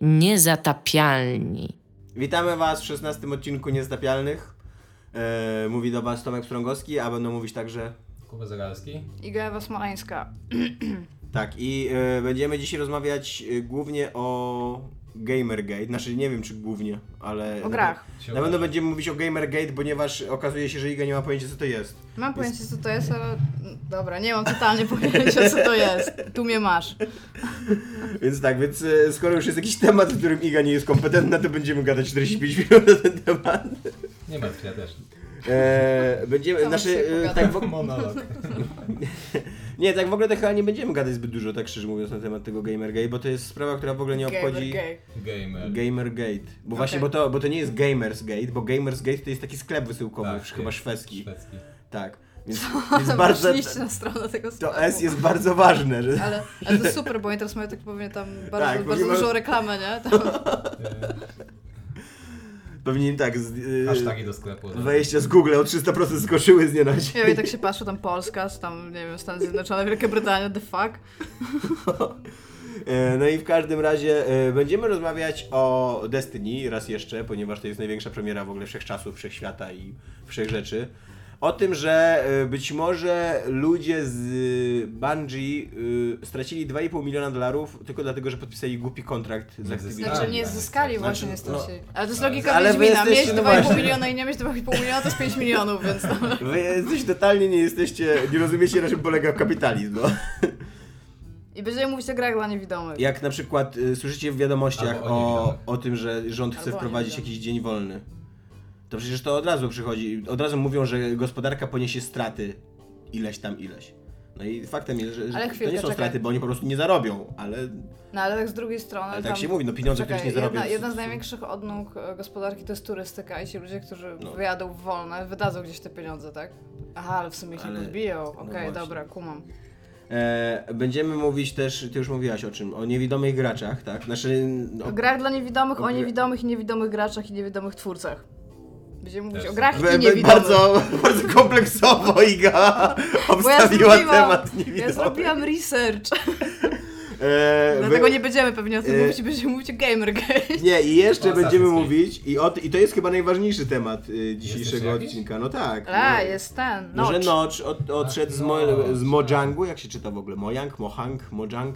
Niezatapialni. Witamy Was w 16 odcinku Niezatapialnych. E, mówi do Was Tomek Strągowski, a będą mówić także... Kuba Zagalski. Iga Ewa Smoleńska. Tak, i e, będziemy dzisiaj rozmawiać e, głównie o Gamergate. Znaczy, nie wiem czy głównie, ale... O grach. Się Na pewno będziemy mówić o Gamergate, ponieważ okazuje się, że Iga nie ma pojęcia co to jest. Mam pojęcie co to jest, ale... Dobra, nie mam totalnie pojęcia co to jest. Tu mnie masz. Więc tak, więc e, skoro już jest jakiś temat, w którym Iga nie jest kompetentna, to będziemy gadać 45 minut na ten temat. Nie martw, ja też. E, będziemy, znaczy, e, tak w, Monolog. nie, tak w ogóle to chyba nie będziemy gadać zbyt dużo, tak szczerze mówiąc, na temat tego Gamergate, bo to jest sprawa, która w ogóle nie obchodzi... Gamer gay. Gamer. Gamergate. Bo właśnie, Okej. bo to, bo to nie jest Gamersgate, bo Gamersgate to jest taki sklep wysyłkowy, Tak, chyba jest. szwedzki. Szwedzki. Tak. Więc, więc bardzo. Na stronę tego sklepu. To S jest bardzo ważne, że. Ale, ale to super, bo oni teraz mają tak powiem tam bardzo, Tak, bardzo dużą reklamę, nie? Tam, Powinien tak. Z, yy, do sklepu. no. Wejścia z Google o 300% skoczyły z dzień. ja i tak się patrzę, tam Polska, tam, nie wiem, Stany Zjednoczone, Wielka Brytania, the fuck. E, No i w każdym razie e, będziemy rozmawiać o Destiny raz jeszcze, ponieważ to jest największa premiera w ogóle wszechczasów, wszechświata i wszechrzeczy. O tym, że e, być może ludzie z e, Bungie e, stracili 2,5 miliona dolarów tylko dlatego, że podpisali głupi kontrakt z Activision. Znaczy nie zyskali Znaczy, właśnie no, niestety. Ale to jest logika ale Wiedźmina. Mieć jesteście, no 2,5 właśnie. miliona i nie mieć 2,5 miliona to jest 5 milionów, więc no. Wy jesteś totalnie nie jesteście, nie rozumiecie na czym polega kapitalizm. No. I będziemy mówić o grach dla niewidomych. Jak na przykład y, słyszycie w wiadomościach o o, o tym, że rząd chce Albo wprowadzić jakiś dzień wolny, to przecież to od razu przychodzi, od razu mówią, że gospodarka poniesie straty ileś tam ileś. No i faktem jest, że, że Ale to chwilkę, nie są czekaj. straty, bo oni po prostu nie zarobią, ale, No ale tak z drugiej strony. ale tak się mówi, no pieniądze, Czekaj, których nie zarobią. jedna, jedna z największych odnóg e, gospodarki to jest turystyka i ci ludzie, którzy No. wyjadą w wolne, wydadzą gdzieś te pieniądze, tak? Aha, ale w sumie ich Ale- podbiją. no Okej, właśnie. dobra, kumam. E, będziemy mówić też, ty już mówiłaś o czym, o niewidomych graczach, tak? Znaczy, no, O grach dla niewidomych, o o niewidomych i niewidomych graczach i niewidomych twórcach. Będziemy mówić Też. o grach i niewidomych. bardzo, bardzo kompleksowo Iga ja obstawiła zrobiłam, temat ja niewidomych. zrobiłam research, E, dlatego wy- nie będziemy pewnie o tym e, mówić będziemy mówić o Gamergate. Nie, i jeszcze O będziemy mówić, i, o, i to jest chyba najważniejszy temat y, dzisiejszego odcinka. No tak. A, no, jest ten, No, że Notch. Notch od, odszedł z, mo, Notch, z Mojangu, jak się czyta w ogóle? Mojang, Mohang, Mojang?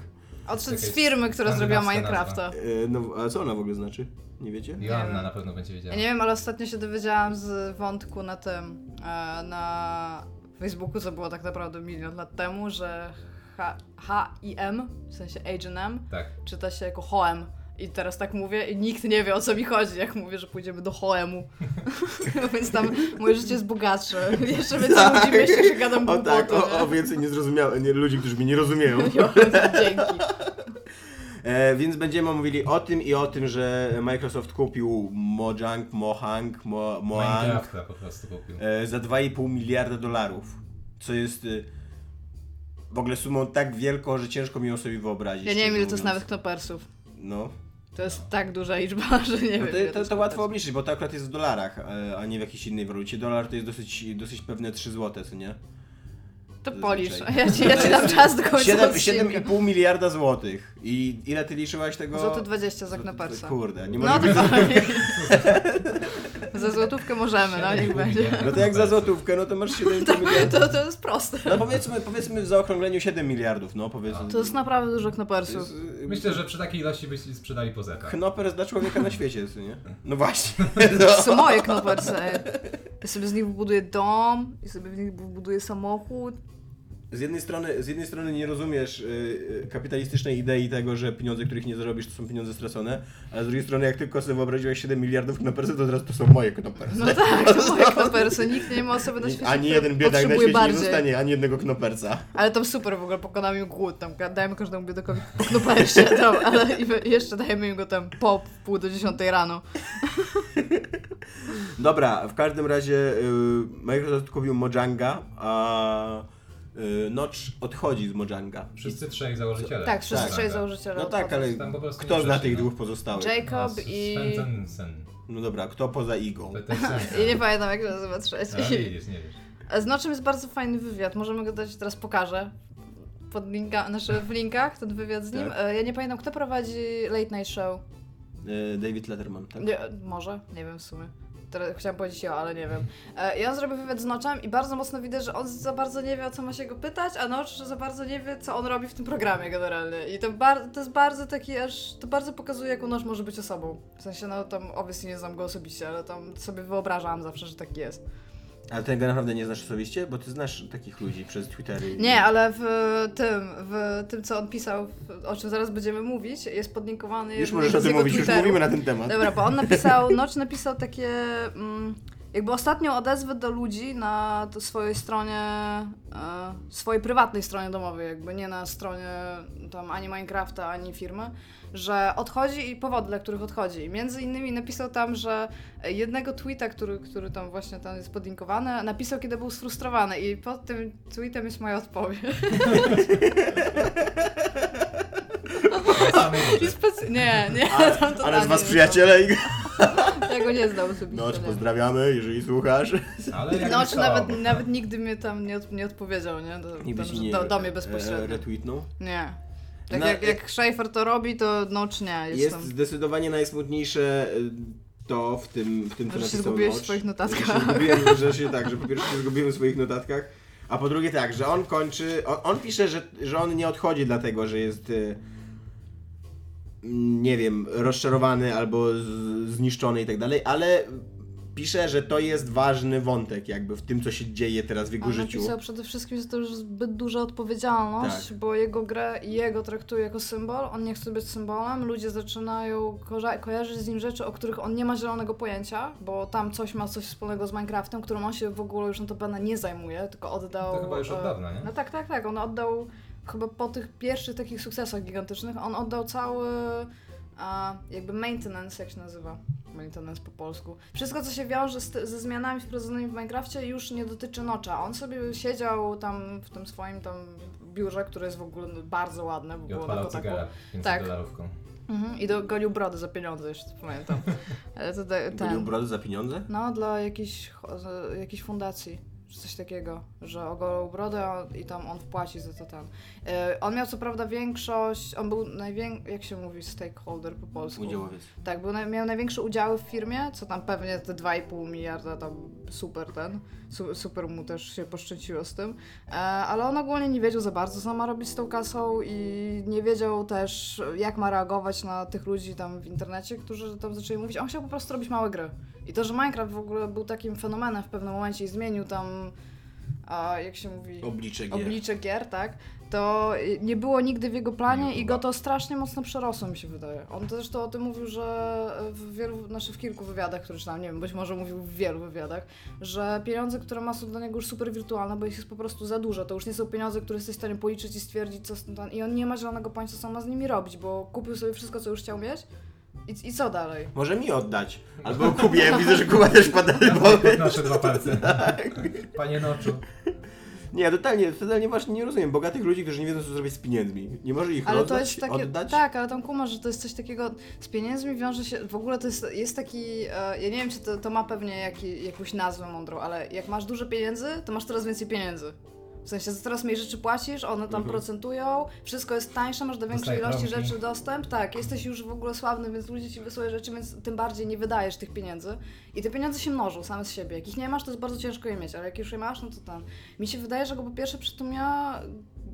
Odszedł z firmy, która zrobiła Minecrafta. Y, no, a co ona w ogóle znaczy? Nie wiecie? Nie Joanna na pewno będzie wiedziała. Ja nie wiem, ale ostatnio się dowiedziałam z wątku na tym, e, na Facebooku, co było tak naprawdę milion lat temu, że H, H-I-M, w sensie H&M, Tak. czyta się jako Hoem. I teraz tak mówię i nikt nie wie o co mi chodzi, jak mówię, że pójdziemy do Hoemu. Więc tam moje życie jest bogatsze. Jeszcze więcej ludzi myśli, że gadam Tak. o głupotę. tak, o, o więcej niezrozumiałe, nie, ludzi, którzy mnie nie rozumieją. nie? Dzięki. E, więc będziemy mówili o tym i o tym, że Microsoft kupił Mojang, Mohang, Mo, Moang Minecrafta po prostu kupił. e, za 2,5 miliarda dolarów. Co jest y, w ogóle sumą tak wielką, że ciężko mi ją sobie wyobrazić. Ja nie wiem, ile to jest nawet knopersów. No. To jest tak duża liczba, że nie No wiem. to, ile to, to jest łatwo knopersów. obliczyć, bo to akurat jest w dolarach, e, a nie w jakiejś innej walucie. Dolar to jest dosyć, dosyć pewne 3 złote, co nie? To Zazwyczaj. policz. Ja ci, ja ci dam czas do końca Siedem- odcinka. 7,5 miliarda złotych. I ile ty liczyłaś tego? Złoty 20 za knopersa. Kurde, nie No może być... to fajnie. Za złotówkę możemy, no niech będzie. No to jak za złotówkę, no to masz 7,5 miliardów. To, to jest proste. No powiedzmy, powiedzmy w zaokrągleniu 7 miliardów, no powiedzmy. To jest naprawdę dużo To knopersów. jest, y, Myślę, że przy takiej ilości byście sprzedali po zetach. Knopers dla człowieka na świecie, nie? No właśnie. No. To są moje knopersy. Ja sobie z nich wybuduję dom, i sobie w nich wybuduję samochód. Z jednej strony, z jednej strony nie rozumiesz y, y, kapitalistycznej idei tego, że pieniądze, których nie zarobisz, to są pieniądze stracone, ale z drugiej strony, jak tylko sobie wyobraziłeś 7 miliardów knopersy, to teraz to są moje knopersy. No tak, to moje knopersy. Nikt nie ma osoby na świecie, Ani jeden biedak na świecie bardziej. nie dostanie ani jednego knopersa. Ale tam super w ogóle, pokonamy im głód. Tam dajemy każdemu biedakowi knopersie, tam, ale jeszcze dajemy im go tam po pół do dziesiątej rano. Dobra, w każdym razie y, Microsoft kupił Mojanga, a Notch odchodzi z Mojanga. Wszyscy trzej założyciele. Tak, wszyscy Tak. trzej założyciele. No tak, ale kto nie zna tych no. dwóch pozostałych? Jacob i... Svensen. No dobra, kto poza Igą? I nie pamiętam jak się nazywa A, trzeci. nie wiesz. A Z Noczem jest bardzo fajny wywiad, możemy go dać, teraz pokażę. Pod linka, znaczy w linkach ten wywiad z nim. Tak. E, Ja nie pamiętam, kto prowadzi Late Night Show. E, David Letterman, tak? Nie, może, nie wiem w sumie. Teraz chciałam powiedzieć ja, ale nie wiem. E, I on zrobił wywiad z Noczem i bardzo mocno widać, że on za bardzo nie wie, o co ma się go pytać, a Nocz za bardzo nie wie, co on robi w tym programie generalnie. I to, bar- to jest bardzo taki aż, to bardzo pokazuje, jaką Nocz może być osobą. W sensie, no tam obviously nie znam go osobiście, ale tam sobie wyobrażam zawsze, że tak jest. Ale ty go naprawdę nie znasz osobiście? Bo ty znasz takich ludzi przez Twittery. Nie, ale w tym, w tym, co on pisał, o czym zaraz będziemy mówić, jest podlinkowany Już możesz o tym mówić, już Twitterów. mówimy na ten temat. Dobra, bo on napisał, Notch napisał takie, mm, jakby ostatnią odezwę do ludzi na swojej stronie, e, swojej prywatnej stronie domowej, jakby nie na stronie tam ani Minecrafta, ani firmy, że odchodzi i powody, dla których odchodzi. Między innymi napisał tam, że jednego tweeta, który, który tam właśnie tam jest podlinkowany, napisał, kiedy był sfrustrowany i pod tym tweetem jest moja odpowiedź. I nie, nie, Ale, tam to ale z tak was nie przyjaciele i... Ja go nie znam osobiście. Nocz, nie. pozdrawiamy, jeżeli słuchasz. Ale jak No, czy nawet, nawet nigdy mnie tam nie, od, nie odpowiedział, nie? Do, tam, że nie do, do mnie e, bezpośrednio. retweetnął. Nie. Tak Na- jak, jak Schaefer to robi, to no czy nie, Jest jestem. zdecydowanie najsmutniejsze y, to w tym, w tym co Że się napisał zgubiłeś w Notch. swoich Że notatkach. się zgubiłem, że się tak, że po pierwsze się zgubiłem w swoich notatkach, a po drugie tak, że on kończy, on, on pisze, że, że on nie odchodzi dlatego, że jest y, mm, nie wiem, rozczarowany albo zniszczony i tak dalej, ale pisze, że to jest ważny wątek jakby w tym, co się dzieje teraz w jego On życiu. napisał przede wszystkim, że to już zbyt duża odpowiedzialność, Tak. bo jego grę i jego traktuje jako symbol, on nie chce być symbolem, ludzie zaczynają ko- kojarzyć z nim rzeczy, o których on nie ma zielonego pojęcia, bo tam coś ma coś wspólnego z Minecraftem, którym on się w ogóle już notabene nie zajmuje, tylko oddał... To chyba już od e, dawna, nie? No tak, tak, tak. On oddał chyba po tych pierwszych takich sukcesach gigantycznych, on oddał cały a, jakby maintenance, jak się nazywa? Maintenance po polsku. Wszystko, co się wiąże z, ze zmianami wprowadzonymi w Minecrafcie już nie dotyczy Nocza. On sobie siedział tam w tym swoim tam biurze, które jest w ogóle bardzo ładne, bo I było odpalał cygara 500 Tak. dolarówką. Mhm. I do, golił brody za pieniądze, jeszcze pamiętam. Ale to, Gonił ten, brody za pieniądze? no, dla jakiejś, jakiejś fundacji, czy coś takiego, że ogolą brodę i tam on wpłaci za to ten. E, on miał co prawda większość, on był największy, jak się mówi, stakeholder po polsku. Udziałowiec. Tak, był, na- miał największe udziały w firmie, co tam pewnie te 2,5 miliarda tam super ten, su, super mu też się poszczęciło z tym, e, ale on ogólnie nie wiedział za bardzo, co ma robić z tą kasą i nie wiedział też, jak ma reagować na tych ludzi tam w internecie, którzy tam zaczęli mówić, on chciał po prostu robić małe gry. I to, że Minecraft w ogóle był takim fenomenem w pewnym momencie i zmienił tam, a, jak się mówi Oblicze gier. oblicze gier, tak? To nie było nigdy w jego planie i go to strasznie mocno przerosło, mi się wydaje. On też to o tym mówił, że w wielu, znaczy w kilku wywiadach, które czytałem, nie wiem, być może mówił w wielu wywiadach, że pieniądze, które ma są dla niego już super wirtualne, bo ich jest po prostu za dużo. To już nie są pieniądze, które jesteś w stanie policzyć i stwierdzić, co z tym, i on nie ma zielonego pojęcia, co ma z nimi robić, bo kupił sobie wszystko, co już chciał mieć i, i co dalej? Może mi oddać. Albo Kubie, widzę, że Kuba też pada bo... Nasze dwa palce. Panie Noczu. Nie, totalnie, totalnie właśnie nie rozumiem bogatych ludzi, którzy nie wiedzą, co zrobić z pieniędzmi. Nie może ich Ale rozdać, to jest takie. oddać? Tak, ale tam kumasz, że to jest coś takiego. Z pieniędzmi wiąże się. W ogóle to jest, jest taki. E, ja nie wiem, czy to, to ma pewnie jaki, jakąś nazwę mądrą, ale jak masz dużo pieniędzy, to masz coraz więcej pieniędzy. W sensie, że coraz mniej rzeczy płacisz, one tam Mhm. procentują, wszystko jest tańsze, masz do większej ilości rzeczy dostęp. Tak, jesteś już w ogóle sławny, więc ludzie ci wysyłają rzeczy, więc tym bardziej nie wydajesz tych pieniędzy. I te pieniądze się mnożą same z siebie. Jak ich nie masz, to jest bardzo ciężko je mieć, ale jak już je masz, no to tam. Mi się wydaje, że go po pierwsze przytłumiała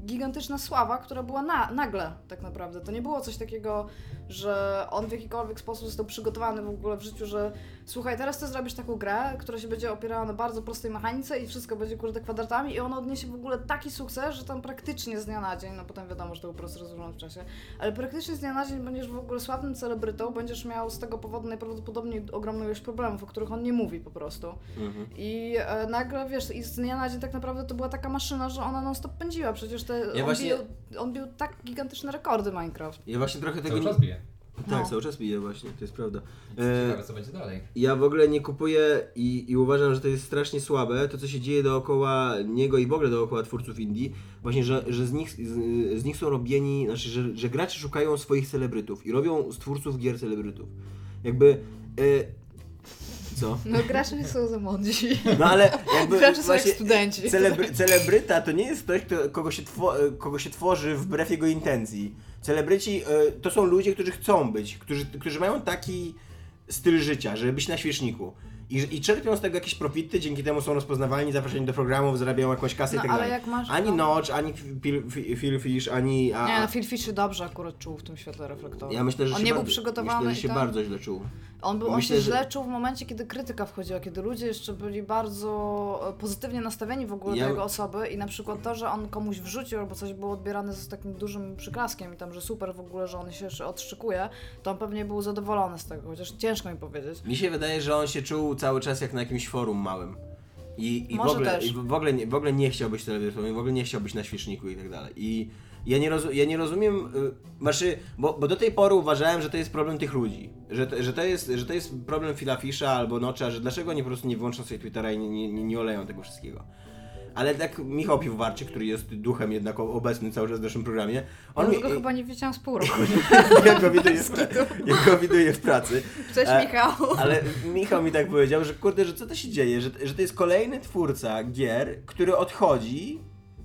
gigantyczna sława, która była na, nagle tak naprawdę. To nie było coś takiego, że on w jakikolwiek sposób został przygotowany w ogóle w życiu, że słuchaj, teraz ty zrobisz taką grę, która się będzie opierała na bardzo prostej mechanice i wszystko będzie kurde kwadratami i ona odniesie w ogóle taki sukces, że tam praktycznie z dnia na dzień, no potem wiadomo, że to był proces rozłożony w czasie, ale praktycznie z dnia na dzień będziesz w ogóle sławnym celebrytą, będziesz miał z tego powodu najprawdopodobniej ogromną ilość problemów, o których on nie mówi po prostu. Mhm. I e, nagle, wiesz, i z dnia na dzień tak naprawdę to była taka maszyna, że ona non stop pędziła. Przecież te, on, właśnie- bił, on bił tak gigantyczne rekordy Minecraft. Ja właśnie trochę tego Cały nie... czas bije. Tak, No. cały czas bije właśnie, to jest prawda. E, Ciekawe co będzie dalej. ja w ogóle nie kupuję i, i uważam, że to jest strasznie słabe, to co się dzieje dookoła niego i w ogóle dookoła twórców indie, właśnie, że, że z, nich, z, z nich są robieni, znaczy, że, że gracze szukają swoich celebrytów i robią z twórców gier celebrytów. Jakby... E, Co? No gracze nie są za mądrzy. No ale jakby Gracze są jak studenci. celebry, celebryta to nie jest ktoś, kto, kogo, się kogo się tworzy wbrew jego intencji. Celebryci e, to są ludzie, którzy chcą być, którzy, którzy mają taki styl życia, żeby być na świeczniku. I, I czerpią z tego jakieś profity, dzięki temu są rozpoznawalni, zapraszani do programów, zarabiają jakąś kasę No, i tak ale dalej. jak masz- Ani no. Notch, ani Phil, Fish, ani... A, Nie, no Phil Fisher dobrze akurat czuł w tym świetle reflektorów. ja myślę, że On się nie był przygotowany Myślę, że się i tak. bardzo źle czuł. On, był, on Myślę, się że- źle czuł w momencie, kiedy krytyka wchodziła, kiedy ludzie jeszcze byli bardzo e, pozytywnie nastawieni w ogóle Ja- do jego osoby i na przykład to, że on komuś wrzucił albo coś było odbierane z takim dużym przyklaskiem i tam, że super w ogóle, że on się jeszcze odszykuje, to on pewnie był zadowolony z tego, chociaż ciężko mi powiedzieć. Mi się wydaje, że on się czuł cały czas jak na jakimś forum małym. I, i, w, ogóle, i w, ogóle nie, w ogóle nie chciał być w ogóle nie chciał być na świeczniku i tak dalej. I ja nie, rozu, ja nie rozumiem, y, znaczy, bo, bo do tej pory uważałem, że to jest problem tych ludzi. Że, to- że, to, jest, że to jest problem Phila Fisha albo Nocza, że dlaczego oni po prostu nie wyłączą sobie Twittera i nie, nie, nie oleją tego wszystkiego. Ale tak Michał Piwowarczyk, który jest duchem jednak obecny cały czas w naszym programie, on mi, go chyba nie widziałam z pół roku. ja, go widuję w, ja go widuję w pracy. Cześć E, Michał. Ale Michał mi tak powiedział, że kurde, że co to się dzieje, że, że to jest kolejny twórca gier, który odchodzi,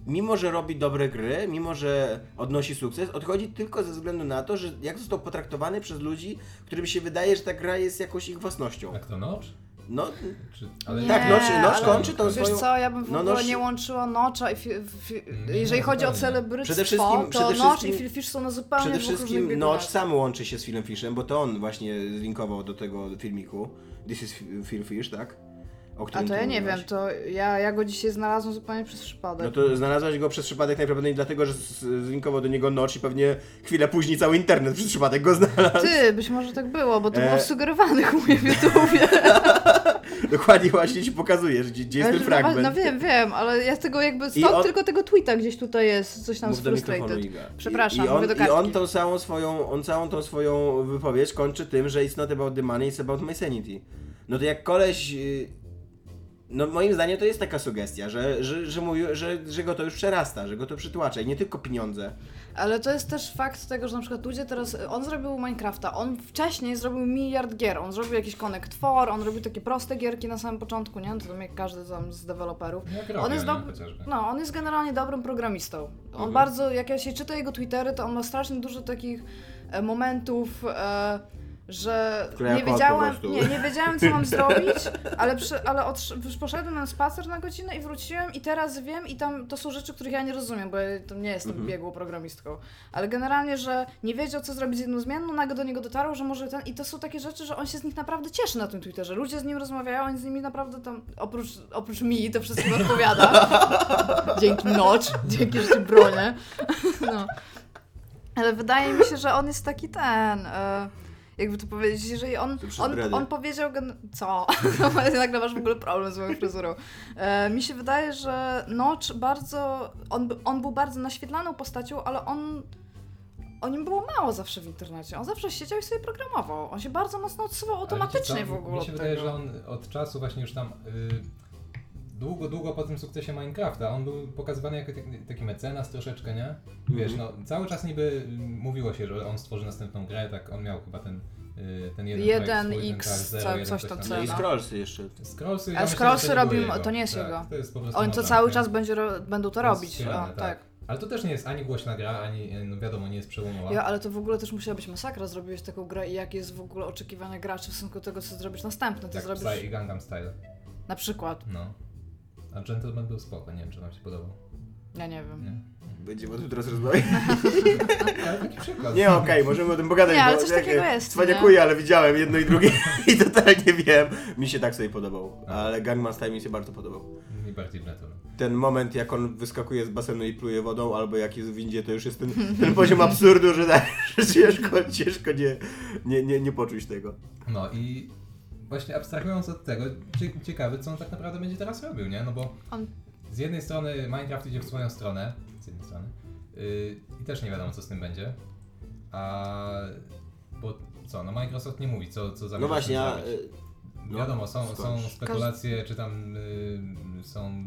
mimo że robi dobre gry, mimo że odnosi sukces, odchodzi tylko ze względu na to, że jak został potraktowany przez ludzi, którym się wydaje, że ta gra jest jakąś ich własnością. Jak to Notch? No, Czy, ale Nie, tak, Notch ale kończy tą Wiesz swoją... co, ja bym w no, ogóle Notch- nie łączyła Nocza i fi, fi, Nie, jeżeli chodzi o zupełnie. celebryctwo, Przede wszystkim- to przede i Phil Fish są na zupełnie Przede wszystkim. Notch sam łączy się z Philem Fishem, bo to on właśnie zlinkował do tego filmiku. This is Phil Fish, tak? O A którym to ty ja nie wiem, to ja, ja go dzisiaj znalazłem zupełnie przez przypadek. No to znalazłaś go przez przypadek najprawdopodobniej dlatego, że z- zlinkował do niego Notch i pewnie chwilę później cały internet przez przypadek go znalazł. Ty, być może tak było, bo to E. było sugerowane u mnie w YouTubie. Dokładnie właśnie ci pokazuję, że gdzie, gdzie jest ten fragment. No wiem, wiem, ale ja tego jakby stąd on- tylko tego tweeta gdzieś tutaj jest, coś tam Mów z frustrated. Przepraszam, I, i, on, I on tą całą swoją, on całą tą swoją wypowiedź kończy tym, że it's not about the money, it's about my sanity. No to jak koleś... No moim zdaniem to jest taka sugestia, że, że, że, mówi, że, że go to już przerasta, że go to przytłacza i nie tylko pieniądze. Ale to jest też fakt tego, że na przykład ludzie teraz, on zrobił Minecrafta, on wcześniej zrobił miliard gier, on zrobił jakiś Connect 4, on robił takie proste gierki na samym początku, nie? To tam jak każdy tam z deweloperów. Jak On jest dob- Chociażby. No, on jest generalnie dobrym programistą. On Mhm. bardzo, jak ja się czyta jego Twittery, to on ma strasznie dużo takich e, momentów, e, że nie prostu. nie, nie wiedziałem co mam zrobić, ale, przy, ale już poszedłem na spacer na godzinę i wróciłem i teraz wiem i tam to są rzeczy, których ja nie rozumiem, bo ja nie jestem Mhm. biegłą programistką. Ale generalnie, że nie wiedział co zrobić z jedną zmienną, nagle do niego dotarło, że może ten i to są takie rzeczy, że on się z nich naprawdę cieszy na tym Twitterze. Ludzie z nim rozmawiają, on z nimi naprawdę tam, oprócz, oprócz mi, to wszystkim odpowiada. Dzięki Notch, dzięki, że cię bronię. No. Ale wydaje mi się, że on jest taki ten. E, jakby to powiedzieć, jeżeli on, on, on powiedział, co? Nagle masz w ogóle problem z moją fryzurą. E, mi się wydaje, że Notch bardzo, on, on był bardzo naświetlaną postacią, ale on, o nim było mało zawsze w internecie. On zawsze siedział i sobie programował. On się bardzo mocno odsuwał automatycznie w ogóle Mi się od wydaje, tego. że on od czasu właśnie już tam y, długo, długo po tym sukcesie Minecrafta, on był pokazywany jako taki, taki mecenas troszeczkę, nie? Wiesz, Mhm. no cały czas niby mówiło się, że on stworzy następną grę, tak on miał chyba ten, y, ten jeden Jeden swój, ten X, tak, zero, co- jeden coś tam, No i scrollsy jeszcze. Scrollsy, myślę, Scrollsy że to nie to jest tak, jego. To jest po prostu On to cały czas będzie ro- będą to To jest robić. wspierane, O, tak. Ale to też nie jest ani głośna gra, ani, no wiadomo, nie jest przełomowa. Ja, ale to w ogóle też musiała być masakra. Zrobiłeś taką grę i jakie jest w ogóle oczekiwanie graczy w stosunku do tego, co zrobisz następne. Ty Jak zrobisz Psy i Gangnam Style. na przykład. No. A Gentleman był spoko, nie wiem czy wam się podobał. Ja nie wiem. Nie? Będziemy o tym teraz rozmawiać. Ale taki przykład. Nie, okej, możemy o tym pogadać, Nie, ale bo coś jak- takiego jest, Cwaniakuję, ale widziałem jedno i drugie i totalnie wiem. Mi się tak sobie podobał, ale Gangman Style mi się bardzo podobał. Mi bardziej Gentleman. Ten moment, jak on wyskakuje z basenu i pluje wodą, albo jak jest w windzie, to już jest ten, ten poziom absurdu, że, tak, że ciężko, ciężko nie, nie, nie, nie poczuć tego. No i właśnie abstrahując od tego, cie- ciekawy co on tak naprawdę będzie teraz robił, nie? No bo On z jednej strony Minecraft idzie w swoją stronę, z jednej strony, yy, i też nie wiadomo co z tym będzie, a bo co, no Microsoft nie mówi co, co zamierza No właśnie, a... y, no, Wiadomo, są, są spekulacje, czy tam y, są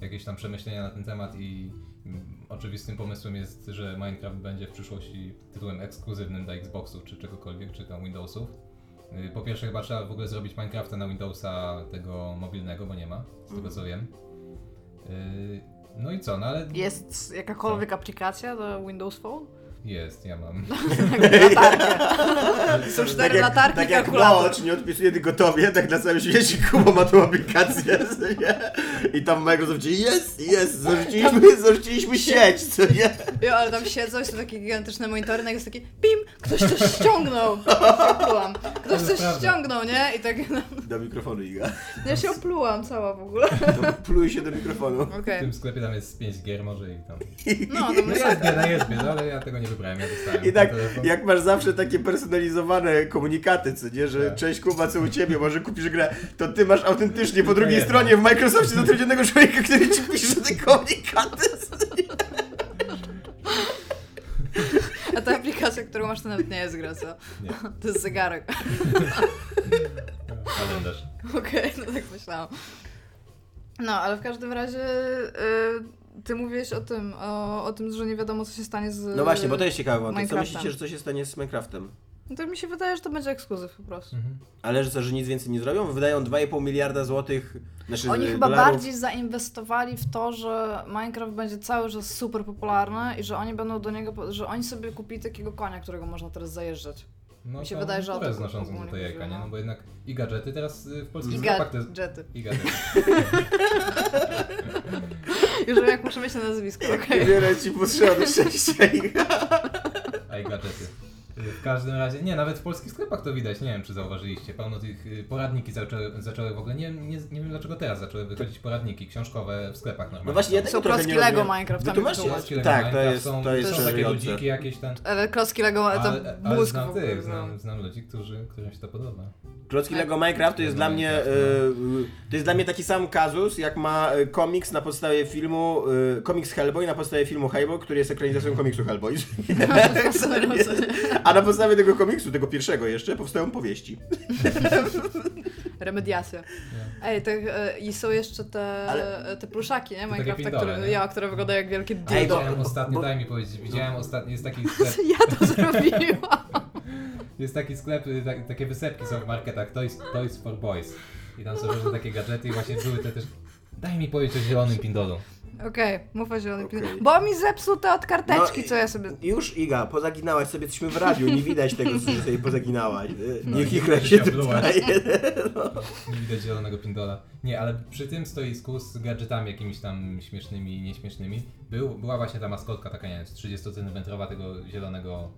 jakieś tam przemyślenia na ten temat i mm, oczywistym pomysłem jest, że Minecraft będzie w przyszłości tytułem ekskluzywnym dla Xboxów czy czegokolwiek, czy tam Windowsów. Y, Po pierwsze chyba trzeba w ogóle zrobić Minecrafta na Windowsa tego mobilnego, bo nie ma, z tego co wiem. Y, No i co, no ale Jest jakakolwiek aplikacja do Windows Phone? Jest, ja mam. Latarkę. Są cztery jak, latarki tak i jak. Watch nie odpisuje tylko tobie, tak na całym świecie Kuba ma tą aplikację, nie? I tam w Microsoftie jest, jest, zarzuciliśmy, zarzuciliśmy sieć, co nie? Jo, ale tam siedzą i są takie gigantyczne monitory, nagle jest taki pim, ktoś coś ściągnął. Ja się oplułam. Ktoś To coś ściągnął, nie? I tak, no, Do mikrofonu, Iga. ja się oplułam cała w ogóle. To pluj się do mikrofonu. W Okej. tym sklepie tam jest 5 gier może i tam. No, to No my jest bieda, jest bieda, ale ja tego nie wybrałem, ja dostałem I tak, jak masz zawsze takie personalizowane komunikaty, co nie, że Tak. cześć Kuba, co u ciebie, może kupisz grę, to ty masz autentycznie po drugiej stronie w Microsoftie zatrudnionego człowieka, który ci pisze te komunikaty. A ta aplikacja, którą masz, to nawet nie jest gra, co? Nie. To jest zegarek. Kalendarz. Okej, no tak myślałam. No, ale w każdym razie y, ty mówiłeś o tym, o, o tym, że nie wiadomo, co się stanie z No właśnie, bo to jest ciekawe wątek. Co myślicie, że co się stanie z Minecraftem? No to mi się wydaje, że to będzie ekskluzyw po prostu. Mhm. Ale że co, że nic więcej nie zrobią? Wydają 2,5 miliarda złotych, znaczy Oni chyba dolarów. bardziej zainwestowali w to, że Minecraft będzie cały czas super popularny i że oni będą do niego, że oni sobie kupili takiego konia, którego można teraz zajeżdżać. No Mi się to wydaje, że o to to jest znaczącą do jajka, nie? no. No bo jednak i gadżety teraz y, w polskich I sklepach to jest... gadżety. I gadżety. Już wiem, jak muszę mieć na nazwisko, okej. Wiele ci potrzeba szczęścia W każdym razie, nie, nawet w polskich sklepach to widać, nie wiem czy zauważyliście, pełno tych y, poradniki zaczęły, zaczęły w ogóle, nie, nie, nie wiem dlaczego teraz zaczęły wychodzić poradniki książkowe w sklepach normalnie. No właśnie, ja są. tego Są trochę klocki Lego rozumiem. Minecraft, tam jest Lego Tak, to Minecraft jest, są, to jest są takie szokujące. ludziki jakieś ten... Ale klocki Lego, to Ale, ale mózg w znam ogóle, tych, no. znam, znam ludzi, którzy, którym się to podoba. Klocki Tak. Lego Minecraft to jest dla mnie y, y, to jest dla mnie taki sam kazus, jak ma komiks na podstawie filmu, komiks Hellboy na podstawie filmu Hellboy, który jest ekranizacją komiksu Hellboy. A na podstawie tego komiksu, tego pierwszego jeszcze, powstają powieści. Remediacja. Ej, te, e, i są jeszcze te, Ale- te pluszaki, nie? Minecrafta, które, nie? ja, które wyglądają jak wielkie Ej, dildo. bo- Widziałem ostatnio, bo- daj mi powiedzieć, widziałem ostatnio, jest taki sklep, Ja to zrobiłam. jest taki sklep, y, tak, takie wysepki są w marketach, Toys, Toys for Boys. I tam są różne takie gadżety i właśnie były te też... Daj mi powiedzieć o zielonym pindolu. Okej, mów o zielonym Okej. Bo mi zepsuł te od karteczki, No i- co ja sobie... Już Iga, pozaginałaś sobie, jesteśmy w radiu, nie widać tego, co sobie pozaginałaś. No, Niech nie ich widać, się oblułaś. tutaj. Nie widać zielonego pindola. Nie, ale przy tym stoisku z gadżetami jakimiś tam śmiesznymi i nieśmiesznymi był, była właśnie ta maskotka taka, nie wiem, 30 cm tego zielonego...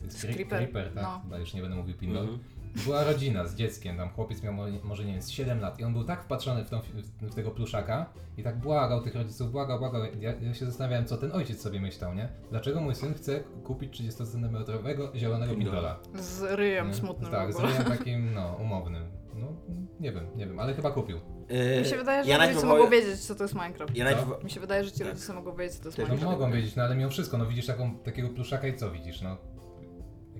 To creeper, tak? no. Chyba już nie będę mówił pindol. Mhm. Była rodzina z dzieckiem, tam chłopiec miał mo- może nie wiem, z 7 lat i on był tak wpatrzony w, tą, w tego pluszaka i tak błagał tych rodziców, błagał, błagał. Ja, ja się zastanawiałem, co ten ojciec sobie myślał, nie? Dlaczego mój syn chce kupić 30 cm zielonego pindola? Z ryjem Nie? smutnym Tak, z ryjem takim, no, umownym. No, nie wiem, nie wiem, ale chyba kupił. Y, Mi się wydaje, że ja rodzice najpierw mogą powiem- wiedzieć, co to jest Minecraft. Ja najpierw... Mi się wydaje, że ci rodzice mogą wiedzieć, co to jest Też No Minecraft. mogą wydaje. wiedzieć, no ale mimo wszystko, no widzisz taką, takiego pluszaka i co widzisz, no?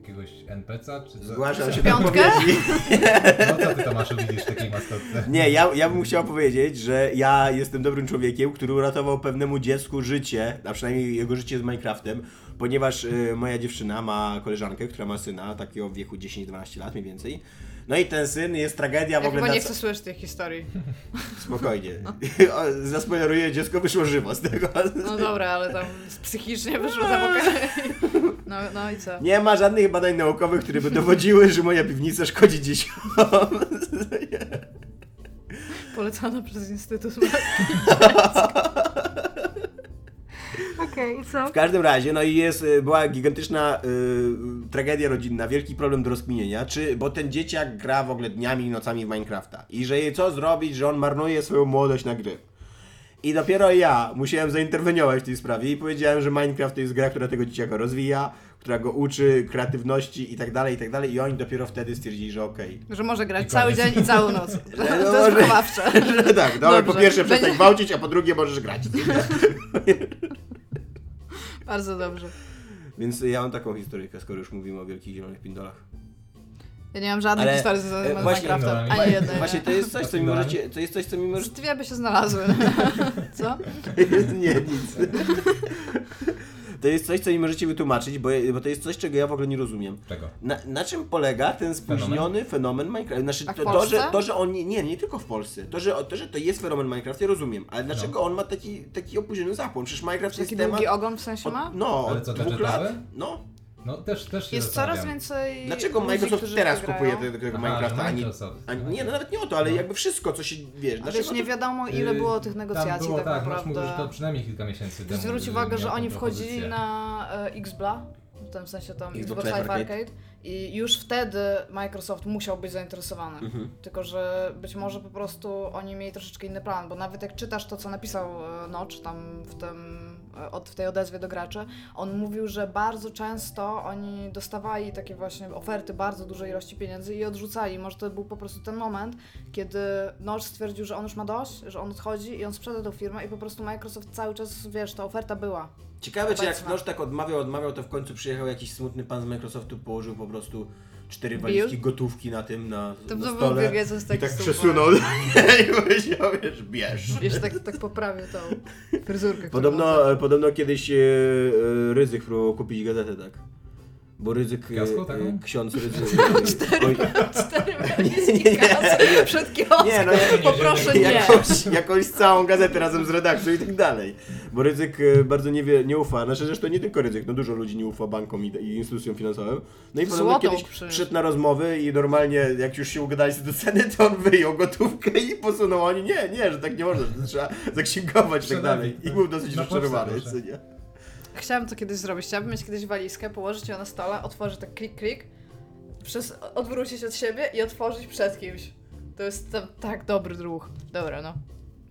Jakiegoś NPC-a, czy co? Zgłaszam się do Piątkę? odpowiedzi. No co ty Tomaszu widzisz w takiej maskotce? Nie, ja, ja bym chciał powiedzieć, że ja jestem dobrym człowiekiem, który uratował pewnemu dziecku życie, a przynajmniej jego życie z Minecraftem, ponieważ y, moja dziewczyna ma koleżankę, która ma syna, takiego w wieku 10-12 lat mniej więcej. No i ten syn jest tragedia w Ja ogóle chyba nie chcę słyszeć tej historii. Spokojnie. O, Zaspoileruję, dziecko wyszło żywo z tego. No dobra, ale tam psychicznie wyszło tam okej. No, no i co? Nie ma żadnych badań naukowych, które by dowodziły, że moja piwnica szkodzi dzieciom. Polecana przez Instytut Okej, i co? W każdym razie, no i jest, y, była gigantyczna y, tragedia rodzinna, wielki problem do rozkminienia, czy, bo ten dzieciak gra w ogóle dniami i nocami w Minecrafta. I że je co zrobić, że on marnuje swoją młodość na gry. I dopiero ja musiałem zainterweniować w tej sprawie i powiedziałem, że Minecraft to jest gra, która tego dzieciaka rozwija, która go uczy kreatywności i tak dalej, i tak dalej. I oni dopiero wtedy stwierdzili, że okej. Że może grać cały dzień i całą noc. No To jest może-. Że tak, dobra, po pierwsze przestań Będzie- gwałcić, a po drugie możesz grać. Bardzo dobrze. Więc ja mam taką historyjkę, skoro już mówimy o wielkich zielonych pindolach. Ja nie mam żadnej Ale, historii e, z Minecraftem. no, Ani jednej. Właśnie nie. to jest coś, co mi możecie, to jest coś, co mi możecie dwie by się znalazły. Co? nie, nic. To jest coś, co nie możecie wytłumaczyć, bo, bo to jest coś, czego ja w ogóle nie rozumiem. Czego? Na, na czym polega ten spóźniony fenomen, Minecraft? Znaczy, to, to, że, to, że on nie, nie, nie tylko w Polsce. To że, to, że to jest fenomen Minecraft, ja rozumiem. Ale dlaczego on ma taki, taki opóźniony zapłon? Przecież Minecraft Taki jest temat... długi ogon w sensie Od, ma? no, Ale od co, dwóch lat. No. No też, też się Jest coraz więcej. Dlaczego ludzi, Microsoft którzy teraz w to kupuje grają. tego, tego Aha, Minecrafta? że Microsoft. ani, No. nie, no nawet nie o to, ale No. jakby wszystko, co się, wiesz, A dlaczego wiesz, nie to- wiadomo ile było tych Tam negocjacji było tak tak, naprawdę. masz mówić, to przynajmniej kilka miesięcy temu. Zwróć uwagę, że tą oni wchodzili propozycję. na e, Xbla, w tym sensie tam Xbox Xbox Live Live Arcade. Arcade i już wtedy Microsoft musiał być zainteresowany. Mhm. Tylko, że być może po prostu oni mieli troszeczkę inny plan, bo nawet jak czytasz to, co napisał e, Notch tam w, tym, od, w tej odezwie do graczy, on mówił, że bardzo często oni dostawali takie właśnie oferty bardzo dużej ilości pieniędzy i odrzucali. Może to był po prostu ten moment, kiedy Notch stwierdził, że on już ma dość, że on odchodzi i on sprzeda tą firmę i po prostu Microsoft cały czas, wiesz, ta oferta była. Ciekawe, czy jak. Noż tak odmawiał, odmawiał, to w końcu przyjechał jakiś smutny pan z Microsoftu, położył po prostu cztery walizki gotówki na tym, na, To na był stole Bill Gates, i tak super. przesunął i powiedział, wiesz, bierz. Jeszcze tak, tak poprawił tą fryzurkę. Podobno, podobno kiedyś e, e, Ryzyk próbował kupić gazetę, tak? Bo Ryzyk, Piaską e, taką? ksiądz Ryzyk... Oj, Cztery nie, walizki nie, kasy nie. przed kioskiem. Nie, no ja- Poproszę nie. jakąś, jakąś całą gazetę razem z redakcją i tak dalej. Bo Ryzyk e, bardzo nie, wie, nie ufa, znaczy zresztą nie tylko Ryzyk, no dużo ludzi nie ufa bankom i, i instytucjom finansowym. No i podobno Złotą kiedyś przyniósł. przyszedł na rozmowy i normalnie jak już się ugadali co do ceny, to on wyjął gotówkę i posunął. Oni nie, nie, że tak nie można, że to trzeba zaksięgować i tak dalej. I był dosyć rozczarowany, co nie? Chciałam to kiedyś zrobić. Chciałabym mieć kiedyś walizkę, położyć ją na stole, otworzyć tak klik, klik, przez, odwrócić od siebie i otworzyć przed kimś. To jest tam, tak dobry ruch. Dobra, no.